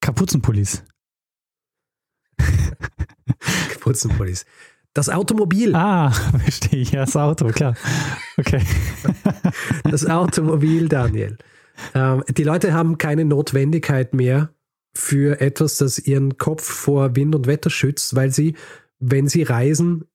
Kapuzenpullis. Kapuzenpullis. Das Automobil. Ah, verstehe ich. Ja, das Auto, klar. Okay. Das Automobil, Daniel. Ähm, die Leute haben keine Notwendigkeit mehr für etwas, das ihren Kopf vor Wind und Wetter schützt, weil sie, wenn sie reisen,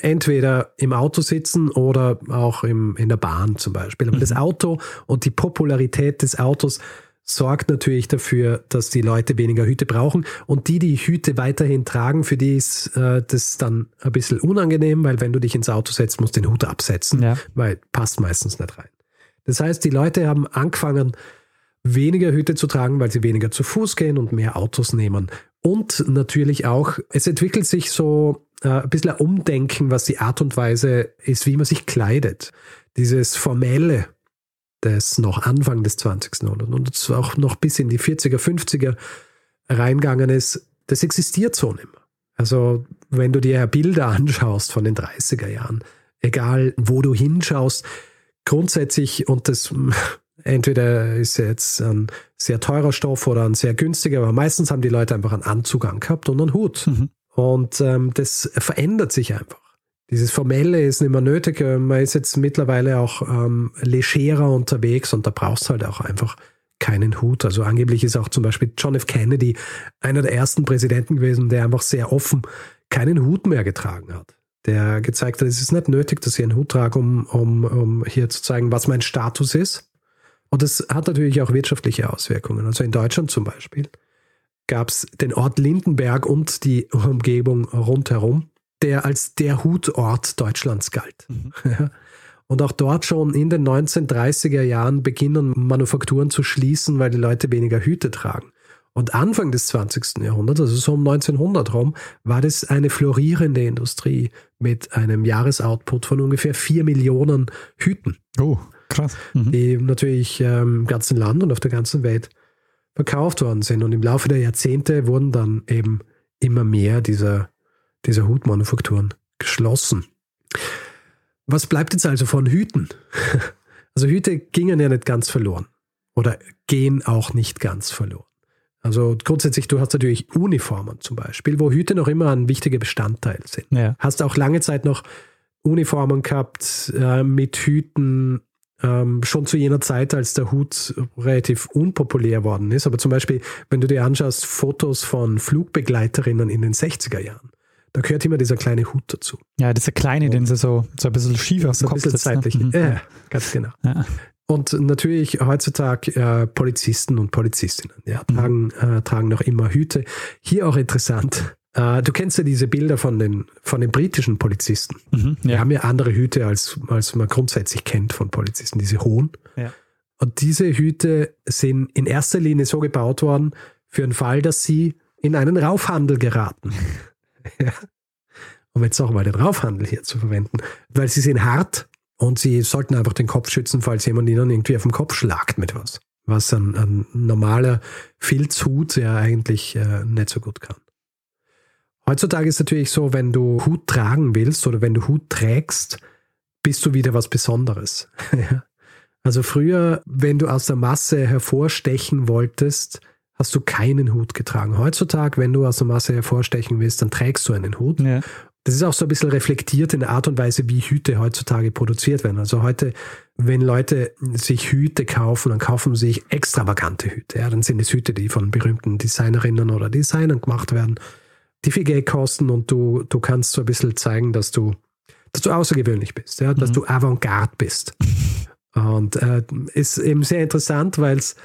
entweder im Auto sitzen oder auch im, in der Bahn zum Beispiel. Aber mhm. das Auto und die Popularität des Autos sorgt natürlich dafür, dass die Leute weniger Hüte brauchen. Und die, die Hüte weiterhin tragen, für die ist äh, das dann ein bisschen unangenehm, weil wenn du dich ins Auto setzt, musst du den Hut absetzen, ja. weil passt meistens nicht rein. Das heißt, die Leute haben angefangen, weniger Hüte zu tragen, weil sie weniger zu Fuß gehen und mehr Autos nehmen. Und natürlich auch, es entwickelt sich so äh, ein bisschen ein Umdenken, was die Art und Weise ist, wie man sich kleidet. Dieses Formelle, des noch Anfang des 20. Jahrhunderts und auch noch bis in die 40er, 50er reingegangen ist, das existiert so nicht mehr. Also wenn du dir Bilder anschaust von den 30er Jahren, egal wo du hinschaust, grundsätzlich, und das entweder ist jetzt ein sehr teurer Stoff oder ein sehr günstiger, aber meistens haben die Leute einfach einen Anzug angehabt und einen Hut. Mhm. Und ähm, das verändert sich einfach. Dieses Formelle ist nicht mehr nötig. Äh, man ist jetzt mittlerweile auch ähm, legerer unterwegs und da brauchst halt auch einfach keinen Hut. Also angeblich ist auch zum Beispiel John F. Kennedy einer der ersten Präsidenten gewesen, der einfach sehr offen keinen Hut mehr getragen hat. Der gezeigt hat, es ist nicht nötig, dass ich einen Hut trage, um, um, um hier zu zeigen, was mein Status ist. Und das hat natürlich auch wirtschaftliche Auswirkungen. Also in Deutschland zum Beispiel gab es den Ort Lindenberg und die Umgebung rundherum der als der Hutort Deutschlands galt. Mhm. Und auch dort schon in den 1930er Jahren beginnen Manufakturen zu schließen, weil die Leute weniger Hüte tragen. Und Anfang des 20. Jahrhunderts, also so um 1900 rum, war das eine florierende Industrie mit einem Jahresoutput von ungefähr 4 Millionen Hüten. Oh, krass. Mhm. Die natürlich ähm, im ganzen Land und auf der ganzen Welt verkauft worden sind. Und im Laufe der Jahrzehnte wurden dann eben immer mehr dieser dieser Hutmanufakturen geschlossen. Was bleibt jetzt also von Hüten? Also Hüte gingen ja nicht ganz verloren oder gehen auch nicht ganz verloren. Also grundsätzlich, du hast natürlich Uniformen zum Beispiel, wo Hüte noch immer ein wichtiger Bestandteil sind. Ja. Hast auch lange Zeit noch Uniformen gehabt äh, mit Hüten, ähm, schon zu jener Zeit, als der Hut relativ unpopulär worden ist. Aber zum Beispiel, wenn du dir anschaust, Fotos von Flugbegleiterinnen in den 60er Jahren, da gehört immer dieser kleine Hut dazu. Ja, dieser kleine, den sie so, so ein bisschen schief aus dem Kopf ein bisschen seitlich. Ne? Ja, ganz genau. Ja. Und natürlich heutzutage äh, Polizisten und Polizistinnen ja, mhm. tragen, mhm. äh, tragen noch immer Hüte. Hier auch interessant. Äh, du kennst ja diese Bilder von den, von den britischen Polizisten. Mhm, ja. Die haben ja andere Hüte, als, als man grundsätzlich kennt von Polizisten, diese hohen. Ja. Und diese Hüte sind in erster Linie so gebaut worden für den Fall, dass sie in einen Raufhandel geraten. Ja. Um jetzt auch mal den Raufhandel hier zu verwenden. Weil sie sind hart und sie sollten einfach den Kopf schützen, falls jemand ihnen irgendwie auf den Kopf schlagt mit was. Was ein, ein normaler Filzhut ja eigentlich äh, nicht so gut kann. Heutzutage ist es natürlich so, wenn du Hut tragen willst oder wenn du Hut trägst, bist du wieder was Besonderes. also früher, wenn du aus der Masse hervorstechen wolltest, hast du keinen Hut getragen. Heutzutage, wenn du aus der Masse hervorstechen willst, dann trägst du einen Hut. Ja. Das ist auch so ein bisschen reflektiert in der Art und Weise, wie Hüte heutzutage produziert werden. Also heute, wenn Leute sich Hüte kaufen, dann kaufen sie sich extravagante Hüte. Ja, dann sind es Hüte, die von berühmten Designerinnen oder Designern gemacht werden, die viel Geld kosten und du, du kannst so ein bisschen zeigen, dass du, dass du außergewöhnlich bist, ja, dass mhm. du Avantgarde bist. Und äh, ist eben sehr interessant, weil es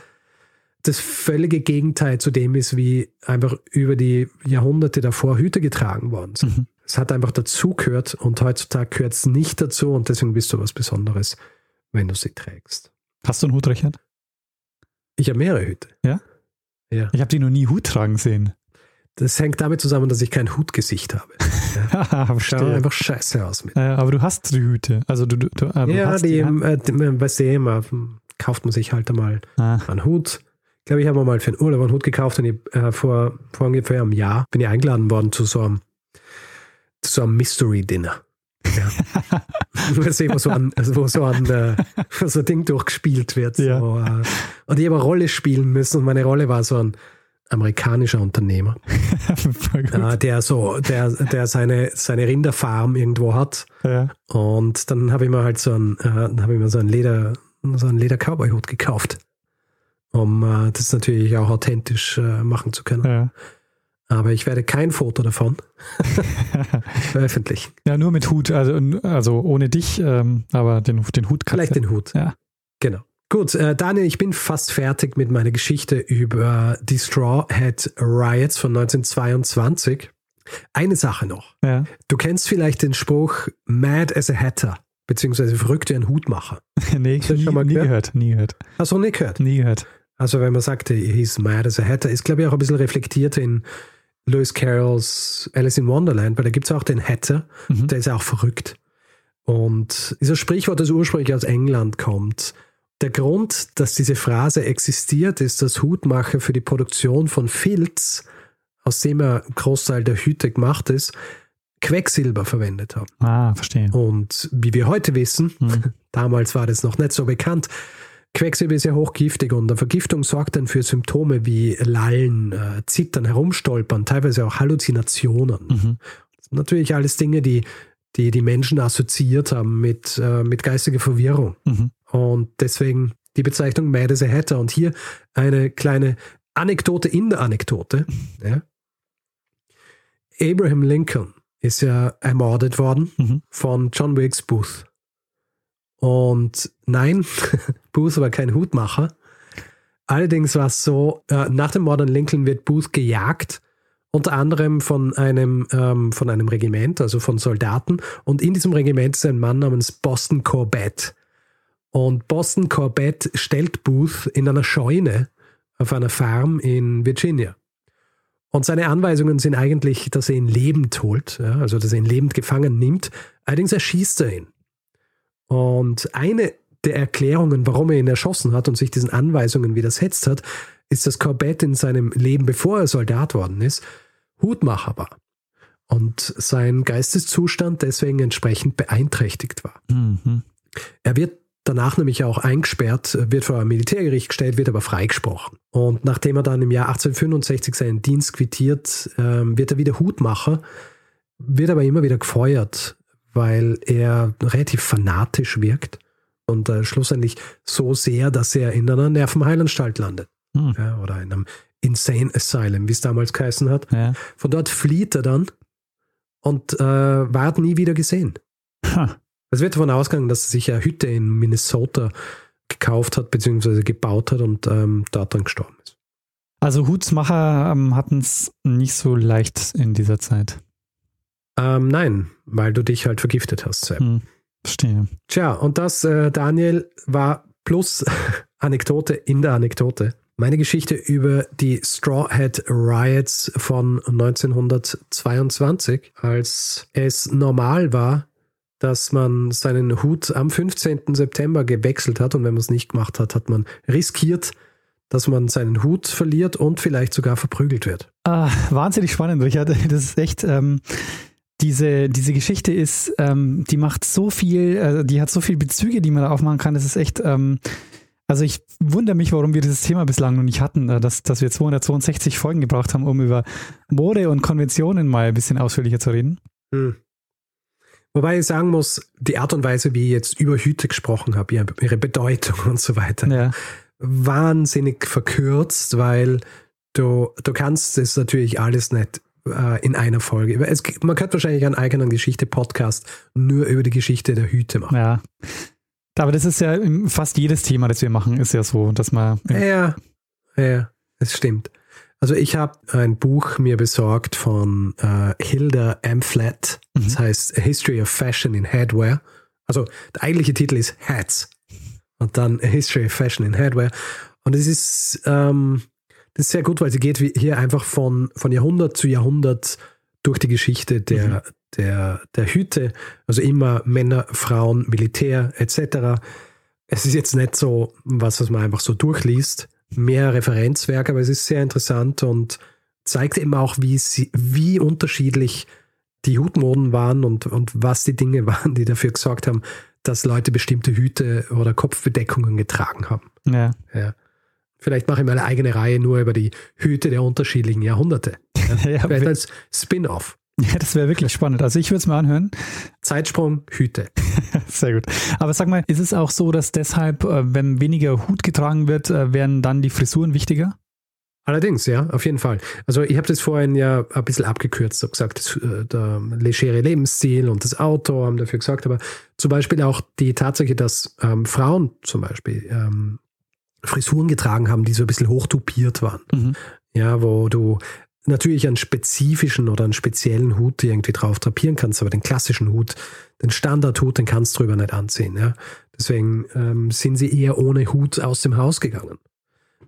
das völlige Gegenteil zu dem ist, wie einfach über die Jahrhunderte davor Hüte getragen worden sind. Mhm. Es hat einfach dazugehört und heutzutage gehört es nicht dazu und deswegen bist du was Besonderes, wenn du sie trägst. Hast du einen Hut, Richard? Ich habe mehrere Hüte. Ja? Ja. Ich habe die noch nie Hut tragen sehen. Das hängt damit zusammen, dass ich kein Hutgesicht habe. Ja. Schaut einfach scheiße aus mit. Ja, aber du hast die Hüte. Also du, du, äh, ja, die, die, äh, die, bei Sema kauft man sich halt einmal ah. einen Hut glaube, ich habe mal für einen Urlaub einen Hut gekauft und ich, äh, vor, vor ungefähr einem Jahr bin ich eingeladen worden zu so einem, zu so einem Mystery-Dinner. Ja. wo so ein, also wo so ein, äh, so ein Ding durchgespielt wird. Ja. So, äh, und ich habe eine Rolle spielen müssen und meine Rolle war so ein, amerikanischer Unternehmer, äh, der so, der, der seine, seine Rinderfarm irgendwo hat. Ja. Und dann habe ich mir halt so ein, äh, habe ich mir so ein Leder, so einen Leder-Cowboy-Hut gekauft, um äh, das natürlich auch authentisch äh, machen zu können. Ja. Aber ich werde kein Foto davon veröffentlichen. ja, nur mit Hut, also, also ohne dich, ähm, aber den, den Hut kannst Vielleicht den Hut. Ja. Genau. Gut, äh, Daniel, ich bin fast fertig mit meiner Geschichte über die Straw Hat Riots von 1922. Eine Sache noch. Ja. Du kennst vielleicht den Spruch Mad as a Hatter, beziehungsweise verrückt wie ein Hutmacher. nee, du nie, nie gehört? gehört, nie gehört. Hast du nie gehört? Nie gehört. Also wenn man sagt, he's mad as a hatter, ist glaube ich auch ein bisschen reflektiert in Lewis Carrolls Alice in Wonderland, weil da gibt es auch den Hatter, Mhm. der ist ja auch verrückt. Und dieser Sprichwort, das ursprünglich aus England kommt, der Grund, dass diese Phrase existiert, ist, dass Hutmacher für die Produktion von Filz, aus dem ja ein Großteil der Hüte gemacht ist, Quecksilber verwendet haben. Ah, verstehe. Und wie wir heute wissen, Mhm. damals war das noch nicht so bekannt, Quecksilber ist ja hochgiftig und eine Vergiftung sorgt dann für Symptome wie Lallen, äh, Zittern, Herumstolpern, teilweise auch Halluzinationen. Mhm. Das sind natürlich alles Dinge, die die, die Menschen assoziiert haben mit, äh, mit geistiger Verwirrung. Mhm. Und deswegen die Bezeichnung Mad as a Hatter. Und hier eine kleine Anekdote in der Anekdote. Ja. Abraham Lincoln ist ja ermordet worden Mhm. von John Wilkes Booth. Und nein, Booth war kein Hutmacher. Allerdings war es so, äh, nach dem Mord an Lincoln wird Booth gejagt, unter anderem von einem, ähm, von einem Regiment, also von Soldaten. Und in diesem Regiment ist ein Mann namens Boston Corbett. Und Boston Corbett stellt Booth in einer Scheune auf einer Farm in Virginia. Und seine Anweisungen sind eigentlich, dass er ihn lebend holt, ja, also dass er ihn lebend gefangen nimmt. Allerdings erschießt er ihn. Und eine der Erklärungen, warum er ihn erschossen hat und sich diesen Anweisungen widersetzt hat, ist, dass Corbett in seinem Leben, bevor er Soldat worden ist, Hutmacher war. Und sein Geisteszustand deswegen entsprechend beeinträchtigt war. Mhm. Er wird danach nämlich auch eingesperrt, wird vor ein Militärgericht gestellt, wird aber freigesprochen. Und nachdem er dann im Jahr 1865 seinen Dienst quittiert, ähm, wird er wieder Hutmacher, wird aber immer wieder gefeuert, weil er relativ fanatisch wirkt und äh, schlussendlich so sehr, dass er in einer Nervenheilanstalt landet. Mhm. Ja, oder in einem Insane Asylum, wie es damals geheißen hat. Ja. Von dort flieht er dann und äh, ward nie wieder gesehen. Ha. Es wird davon ausgegangen, dass er sich eine Hütte in Minnesota gekauft hat, beziehungsweise gebaut hat und ähm, dort dann gestorben ist. Also Hutsmacher ähm, hatten es nicht so leicht in dieser Zeit. Ähm, nein, weil du dich halt vergiftet hast. Sam. Hm. Verstehe. Tja, und das, äh, Daniel, war plus Anekdote in der Anekdote. Meine Geschichte über die Straw Hat Riots von 1922, als es normal war, dass man seinen Hut am 15. September gewechselt hat und wenn man es nicht gemacht hat, hat man riskiert, dass man seinen Hut verliert und vielleicht sogar verprügelt wird. Ah, wahnsinnig spannend, Richard. Das ist echt, ähm, diese, diese Geschichte ist, ähm, die macht so viel, äh, die hat so viele Bezüge, die man da aufmachen kann. Das ist echt, ähm, also ich wundere mich, warum wir dieses Thema bislang noch nicht hatten, äh, dass, dass wir 262 Folgen gebraucht haben, um über Mode und Konventionen mal ein bisschen ausführlicher zu reden. Hm. Wobei ich sagen muss, die Art und Weise, wie ich jetzt über Hüte gesprochen habe, ihre- Bedeutung und so weiter, Ja, wahnsinnig verkürzt, weil du, du kannst es natürlich alles nicht äh, in einer Folge. Es, man könnte wahrscheinlich einen eigenen Geschichte-Podcast nur über die Geschichte der Hüte machen. ja. Aber das ist ja fast jedes Thema, das wir machen, ist ja so, dass man. Ja, ja, es stimmt. Also ich habe ein Buch mir besorgt von äh, Hilda M. Flatt. Das heißt A History of Fashion in Headwear. Also der eigentliche Titel ist Hats. Und dann A History of Fashion in Headwear. Und es ist, ähm, das ist sehr gut, weil sie geht hier einfach von, von Jahrhundert zu Jahrhundert durch die Geschichte der, der, der Hüte. Also immer Männer, Frauen, Militär etc. Es ist jetzt nicht so was, was man einfach so durchliest. Mehr Referenzwerk, aber es ist sehr interessant und zeigt eben auch, wie, sie, wie unterschiedlich die Hutmoden waren und, und was die Dinge waren, die dafür gesorgt haben, dass Leute bestimmte Hüte oder Kopfbedeckungen getragen haben. Ja. Ja. Vielleicht mache ich mal eine eigene Reihe nur über die Hüte der unterschiedlichen Jahrhunderte. Ja, Vielleicht als Spin-off. Ja, das wäre wirklich spannend. Also ich würde es mal anhören. Zeitsprung, Hüte. Sehr gut. Aber sag mal, ist es auch so, dass deshalb, äh, wenn weniger Hut getragen wird, äh, werden dann die Frisuren wichtiger? Allerdings, ja, auf jeden Fall. Also ich habe das vorhin ja ein bisschen abgekürzt, habe gesagt, das, äh, der legere Lebensstil und das Auto haben dafür gesagt, aber zum Beispiel auch die Tatsache, dass ähm, Frauen zum Beispiel ähm, Frisuren getragen haben, die so ein bisschen hochtupiert waren. Mhm. Ja, wo du natürlich einen spezifischen oder einen speziellen Hut irgendwie drauf drapieren kannst, aber den klassischen Hut, den Standardhut, den kannst du drüber nicht anziehen. Ja? Deswegen ähm, sind sie eher ohne Hut aus dem Haus gegangen.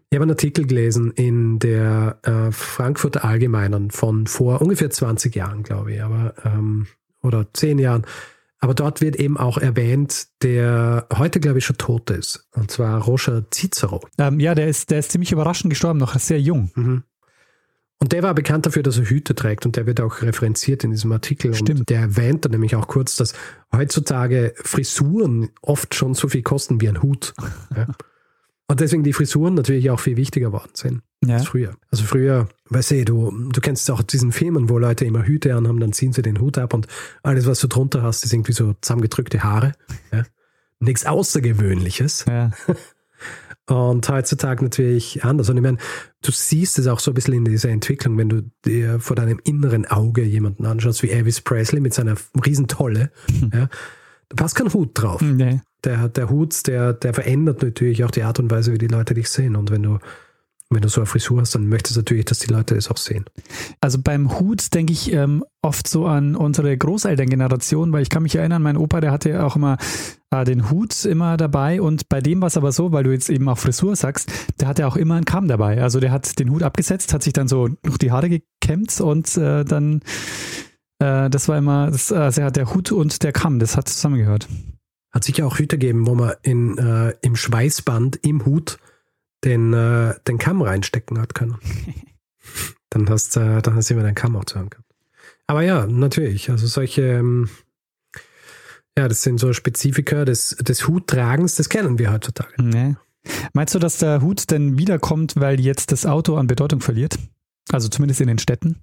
Ich habe einen Artikel gelesen in der äh, Frankfurter Allgemeinen von vor ungefähr 20 Jahren, glaube ich, aber ähm, oder 10 Jahren. Aber dort wird eben auch erwähnt, der heute, glaube ich, schon tot ist. Und zwar Roger Cicero. Ähm, ja, der ist, der ist ziemlich überraschend gestorben, noch sehr jung. Mhm. Und der war bekannt dafür, dass er Hüte trägt und der wird auch referenziert in diesem Artikel. Stimmt. Und der erwähnt dann nämlich auch kurz, dass heutzutage Frisuren oft schon so viel kosten wie ein Hut. Ja. Und deswegen die Frisuren natürlich auch viel wichtiger geworden sind Ja. als früher. Also früher, weißt du, du, du kennst auch diesen Filmen, wo Leute immer Hüte anhaben, dann ziehen sie den Hut ab und alles, was du drunter hast, ist irgendwie so zusammengedrückte Haare. Ja. Nichts Außergewöhnliches. Ja. Und heutzutage natürlich anders. Und ich meine, du siehst es auch so ein bisschen in dieser Entwicklung, wenn du dir vor deinem inneren Auge jemanden anschaust wie Elvis Presley mit seiner Riesentolle. Ja, da passt kein Hut drauf. Nee. Der, der Hut, der, der verändert natürlich auch die Art und Weise, wie die Leute dich sehen. Und wenn du, wenn du so eine Frisur hast, dann möchtest du natürlich, dass die Leute es auch sehen. Also beim Hut denke ich ähm, oft so an unsere Großelterngeneration, weil ich kann mich erinnern, mein Opa, der hatte auch immer äh, den Hut immer dabei und bei dem war es aber so, weil du jetzt eben auch Frisur sagst, der hatte auch immer einen Kamm dabei. Also der hat den Hut abgesetzt, hat sich dann so noch die Haare gekämmt und äh, dann, äh, das war immer, das, also der Hut und der Kamm, das hat zusammengehört. Hat sicher auch Hüte gegeben, wo man in, äh, im Schweißband im Hut den, äh, den Kamm reinstecken hat können. dann hast äh, dann hast du immer deinen Kamm auch zu haben gehabt. Aber ja, natürlich. Also solche, ähm, ja, das sind so Spezifika des, des Huttragens, das kennen wir heutzutage. Nee. Meinst du, dass der Hut denn wiederkommt, weil jetzt das Auto an Bedeutung verliert? Also zumindest in den Städten?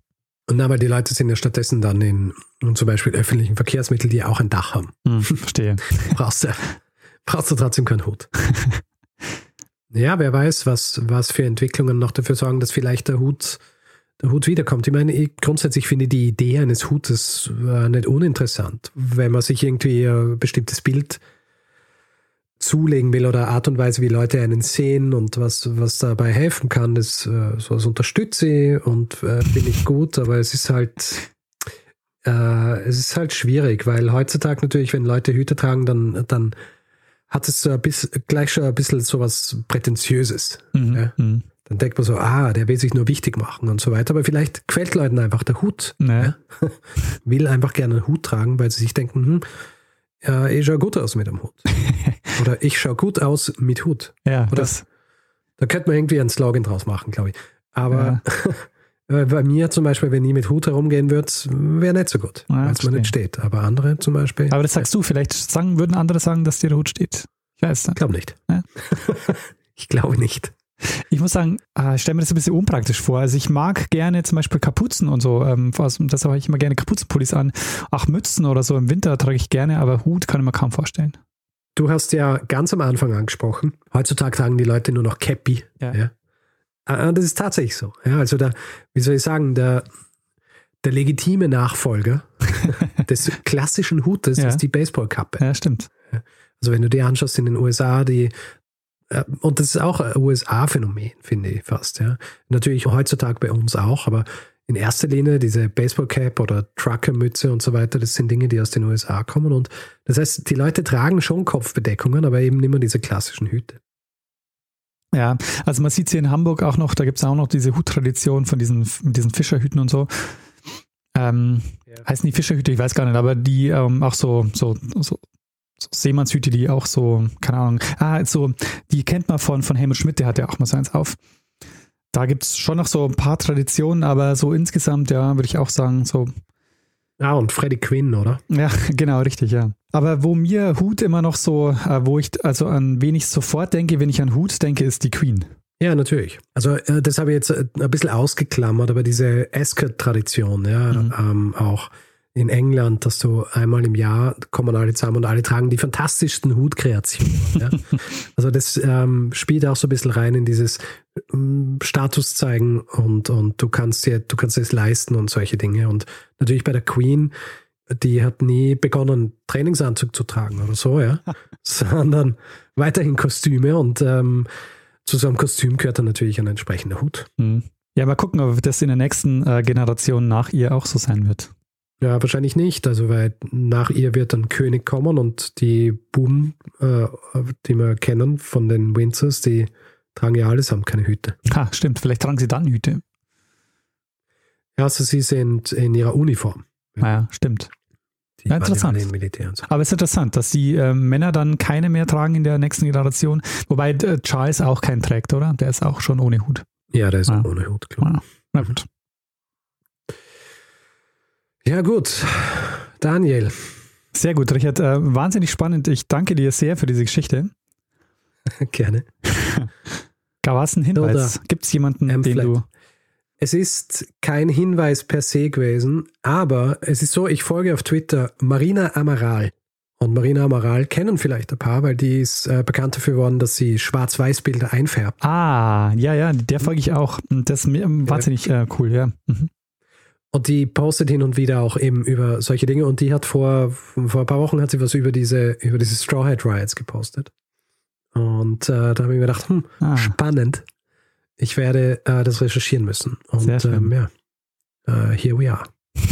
Und aber die Leute sind ja stattdessen dann in, in zum Beispiel öffentlichen Verkehrsmitteln, die auch ein Dach haben. Hm, verstehe. brauchst du, brauchst du trotzdem keinen Hut. ja, wer weiß, was, was für Entwicklungen noch dafür sorgen, dass vielleicht der Hut, der Hut wiederkommt. Ich meine, ich grundsätzlich finde ich die Idee eines Hutes äh, nicht uninteressant. Wenn man sich irgendwie ein bestimmtes Bild zulegen will oder Art und Weise, wie Leute einen sehen und was, was dabei helfen kann, das, äh, sowas unterstütze ich und äh, finde ich gut, aber es ist halt, äh, es ist halt schwierig, weil heutzutage natürlich, wenn Leute Hüte tragen, dann, dann hat es so ein bisschen, gleich schon ein bisschen sowas Prätentiöses. Mhm. Ja. Mhm. Dann denkt man so, ah, der will sich nur wichtig machen und so weiter, aber vielleicht gefällt Leuten einfach der Hut. Nee. Ja? Will einfach gerne einen Hut tragen, weil sie sich denken, hm, ja, ich schaue gut aus mit dem Hut. Oder ich schaue gut aus mit Hut. Ja, Oder- das, Da könnte man irgendwie einen Slogan draus machen, glaube ich. Aber äh, bei mir zum Beispiel, wenn ich mit Hut herumgehen würde, wäre nicht so gut, Ja, weil es mir nicht steht. Aber andere zum Beispiel, aber das sagst du, vielleicht sagen, würden andere sagen, dass dir der Hut steht. Ich weiß nicht. ich glaube nicht. Ja. ich glaube nicht. Ich muss sagen, äh, ich stelle mir das ein bisschen unpraktisch vor. Also ich mag gerne zum Beispiel Kapuzen und so. Ähm, deshalb habe ich immer gerne Kapuzenpullis an. Auch Mützen oder so im Winter trage ich gerne, aber Hut kann ich mir kaum vorstellen. Du hast ja ganz am Anfang angesprochen, heutzutage tragen die Leute nur noch Cappy. Ja. Ja. Ah, Das ist tatsächlich so. Ja, also der, wie soll ich sagen, der, der legitime Nachfolger des klassischen Hutes Ja. ist die Baseballkappe. Ja, stimmt. Also wenn du dir anschaust in den USA, die und das ist auch ein USA-Phänomen, finde ich fast. Ja. Natürlich heutzutage bei uns auch, aber in erster Linie diese Baseballcap oder Truckermütze und so weiter, das sind Dinge, die aus den USA kommen. Und das heißt, die Leute tragen schon Kopfbedeckungen, aber eben nicht mehr diese klassischen Hüte. Ja, also man sieht hier in Hamburg auch noch, da gibt es auch noch diese Huttradition von diesen, diesen Fischerhüten und so. Ähm, Ja. Heißen die Fischerhüte, ich weiß gar nicht, aber die ähm, auch so, so, so, so Seemannshüte, die auch so, keine Ahnung, ah, so, die kennt man von, von Helmut Schmidt, der hat ja auch mal so eins auf. Da gibt es schon noch so ein paar Traditionen, aber so insgesamt, ja, würde ich auch sagen, so, Ah, und Freddie Quinn, oder? ja, genau, richtig, ja. Aber wo mir Hut immer noch so, äh, wo ich also an wen ich sofort denke, wenn ich an Hut denke, ist die Queen. Ja, natürlich. Also äh, das habe ich jetzt äh, ein bisschen ausgeklammert, aber diese Ascot-Tradition, ja, mhm. ähm, auch in England, dass du einmal im Jahr kommen alle zusammen und alle tragen die fantastischsten Hutkreationen. ja. Also das ähm, spielt auch so ein bisschen rein in dieses ähm, Status zeigen und, und du kannst dir, du kannst es leisten und solche Dinge. Und natürlich bei der Queen, die hat nie begonnen, Trainingsanzug zu tragen oder so, ja, sondern weiterhin Kostüme und ähm, zu so einem Kostüm gehört dann natürlich ein entsprechender Hut. Mhm. Ja, mal gucken, ob das in der nächsten äh, Generation nach ihr auch so sein wird. Ja, wahrscheinlich nicht. Also, weil nach ihr wird dann König kommen und die Buben, äh, die wir kennen von den Windsors, die tragen ja allesamt keine Hüte. Ha, stimmt. Vielleicht tragen sie dann Hüte. Ja, also sie sind in ihrer Uniform. Ja, ah ja stimmt. Ja, interessant. So. Aber es ist interessant, dass die äh, Männer dann keine mehr tragen in der nächsten Generation. Wobei äh, Charles auch keinen trägt, oder? Der ist auch schon ohne Hut. Ja, der ist ah. ohne Hut, klar. Ah. Na gut. Ja, gut. Daniel. Sehr gut, Richard. Äh, wahnsinnig spannend. Ich danke dir sehr für diese Geschichte. Gerne. Gab es einen Hinweis? Gibt es jemanden, ähm, den du es ist kein Hinweis per se gewesen, aber es ist so, ich folge auf Twitter Marina Amaral. Und Marina Amaral kennen vielleicht ein paar, weil die ist äh, bekannt dafür geworden, dass sie Schwarz-Weiß-Bilder einfärbt. Ah, ja, ja, der folge ich auch. Das ist wahnsinnig äh, cool, ja. Mhm. Und die postet hin und wieder auch eben über solche Dinge. Und die hat vor, vor ein paar Wochen hat sie was über diese, über diese Straw Hat Riots gepostet. Und äh, da habe ich mir gedacht, hm, ah. spannend. Ich werde äh, das recherchieren müssen. Und. Ähm, ja, uh, here we are.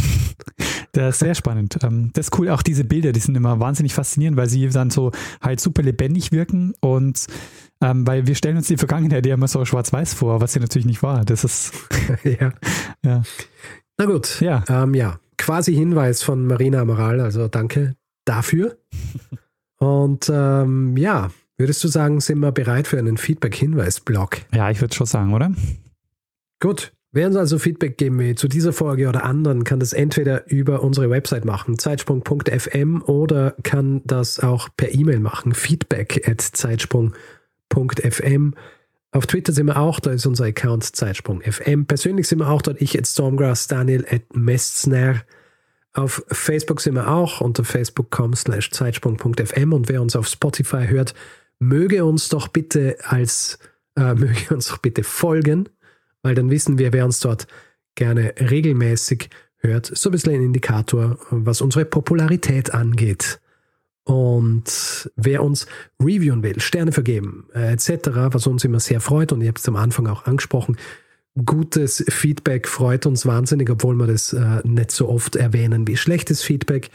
Das ist sehr spannend. Ähm, das ist cool, auch diese Bilder, die sind immer wahnsinnig faszinierend, weil sie dann so halt super lebendig wirken und ähm, weil wir stellen uns die Vergangenheit ja immer so schwarz-weiß vor, was sie natürlich nicht war. Das ist ja. ja. Na gut. Ja. Ähm, ja. Quasi Hinweis von Marina Amaral, also danke dafür. Und ähm, ja, Würdest du sagen, sind wir bereit für einen Feedback-Hinweis-Blog? Ja, ich würde schon sagen, oder? Gut. Wer uns also Feedback geben will zu dieser Folge oder anderen, kann das entweder über unsere Website machen, zeitsprung.fm, oder kann das auch per E-Mail machen, feedback at zeitsprung.fm. Auf Twitter sind wir auch, da ist unser Account zeitsprung.fm. Persönlich sind wir auch dort, ich at Stormgrass, Daniel at Mestner. Auf Facebook sind wir auch unter facebook.com slash zeitsprung.fm und wer uns auf Spotify hört, möge uns doch bitte als, äh, möge uns doch bitte folgen, weil dann wissen wir, wer uns dort gerne regelmäßig hört. So ein bisschen ein Indikator, was unsere Popularität angeht. Und wer uns reviewen will, Sterne vergeben, äh, etc., was uns immer sehr freut, und ich habe es am Anfang auch angesprochen, gutes Feedback freut uns wahnsinnig, obwohl wir das äh, nicht so oft erwähnen wie schlechtes Feedback.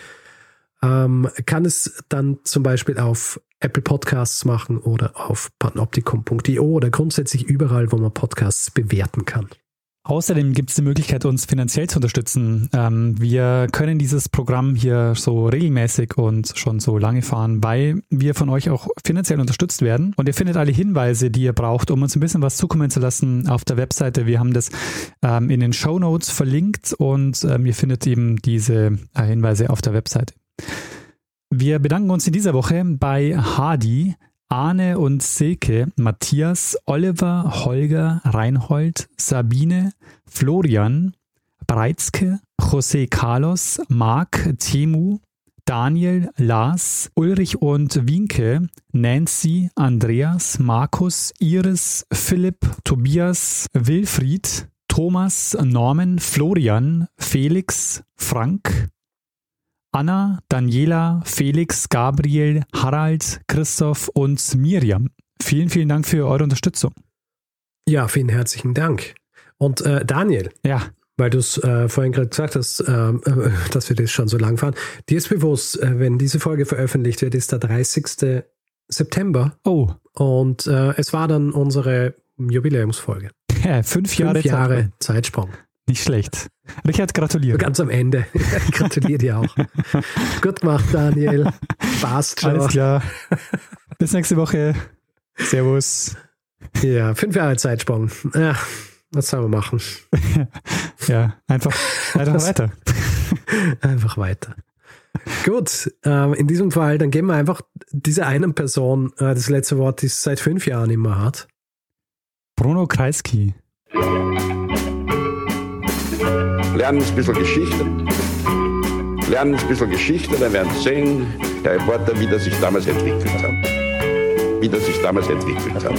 Ähm, kann es dann zum Beispiel auf Apple Podcasts machen oder auf panoptikum.io oder grundsätzlich überall, wo man Podcasts bewerten kann. Außerdem gibt es die Möglichkeit, uns finanziell zu unterstützen. Ähm, wir können dieses Programm hier so regelmäßig und schon so lange fahren, weil wir von euch auch finanziell unterstützt werden. Und ihr findet alle Hinweise, die ihr braucht, um uns ein bisschen was zukommen zu lassen auf der Webseite. Wir haben das ähm, in den Show Notes verlinkt und ähm, ihr findet eben diese äh, Hinweise auf der Webseite. Wir bedanken uns in dieser Woche bei Hardy, Arne und Silke, Matthias, Oliver, Holger, Reinhold, Sabine, Florian, Breizke, José Carlos, Marc, Temu, Daniel, Lars, Ulrich und Winke, Nancy, Andreas, Markus, Iris, Philipp, Tobias, Wilfried, Thomas, Norman, Florian, Felix, Frank, Anna, Daniela, Felix, Gabriel, Harald, Christoph und Miriam. Vielen, vielen Dank für eure Unterstützung. Ja, vielen herzlichen Dank. Und äh, Daniel. Ja. Weil du es äh, vorhin gerade gesagt hast, ähm, äh, dass wir das schon so lang fahren. Dir ist bewusst, äh, wenn diese Folge veröffentlicht wird, ist der 30. September. Oh. Und äh, es war dann unsere Jubiläumsfolge. Ja, fünf Jahre, fünf Jahre Zeitsprung. Nicht schlecht. Richard, gratuliere. Ganz am Ende. Ich gratuliere dir auch. Gut gemacht, Daniel. Passt schon. Alles klar. Bis nächste Woche. Servus. Ja, fünf Jahre Zeitsprung. Ja, was sollen wir machen? ja, einfach, einfach weiter. einfach weiter. Gut, äh, in diesem Fall, dann geben wir einfach dieser einen Person äh, das letzte Wort, die es seit fünf Jahren immer hat. Bruno Kreisky. Lernen ein bisschen Geschichte. Lernen ein bisschen Geschichte, dann werden Sie sehen, der Reporter, wie das sich damals entwickelt hat. Wie das sich damals entwickelt hat.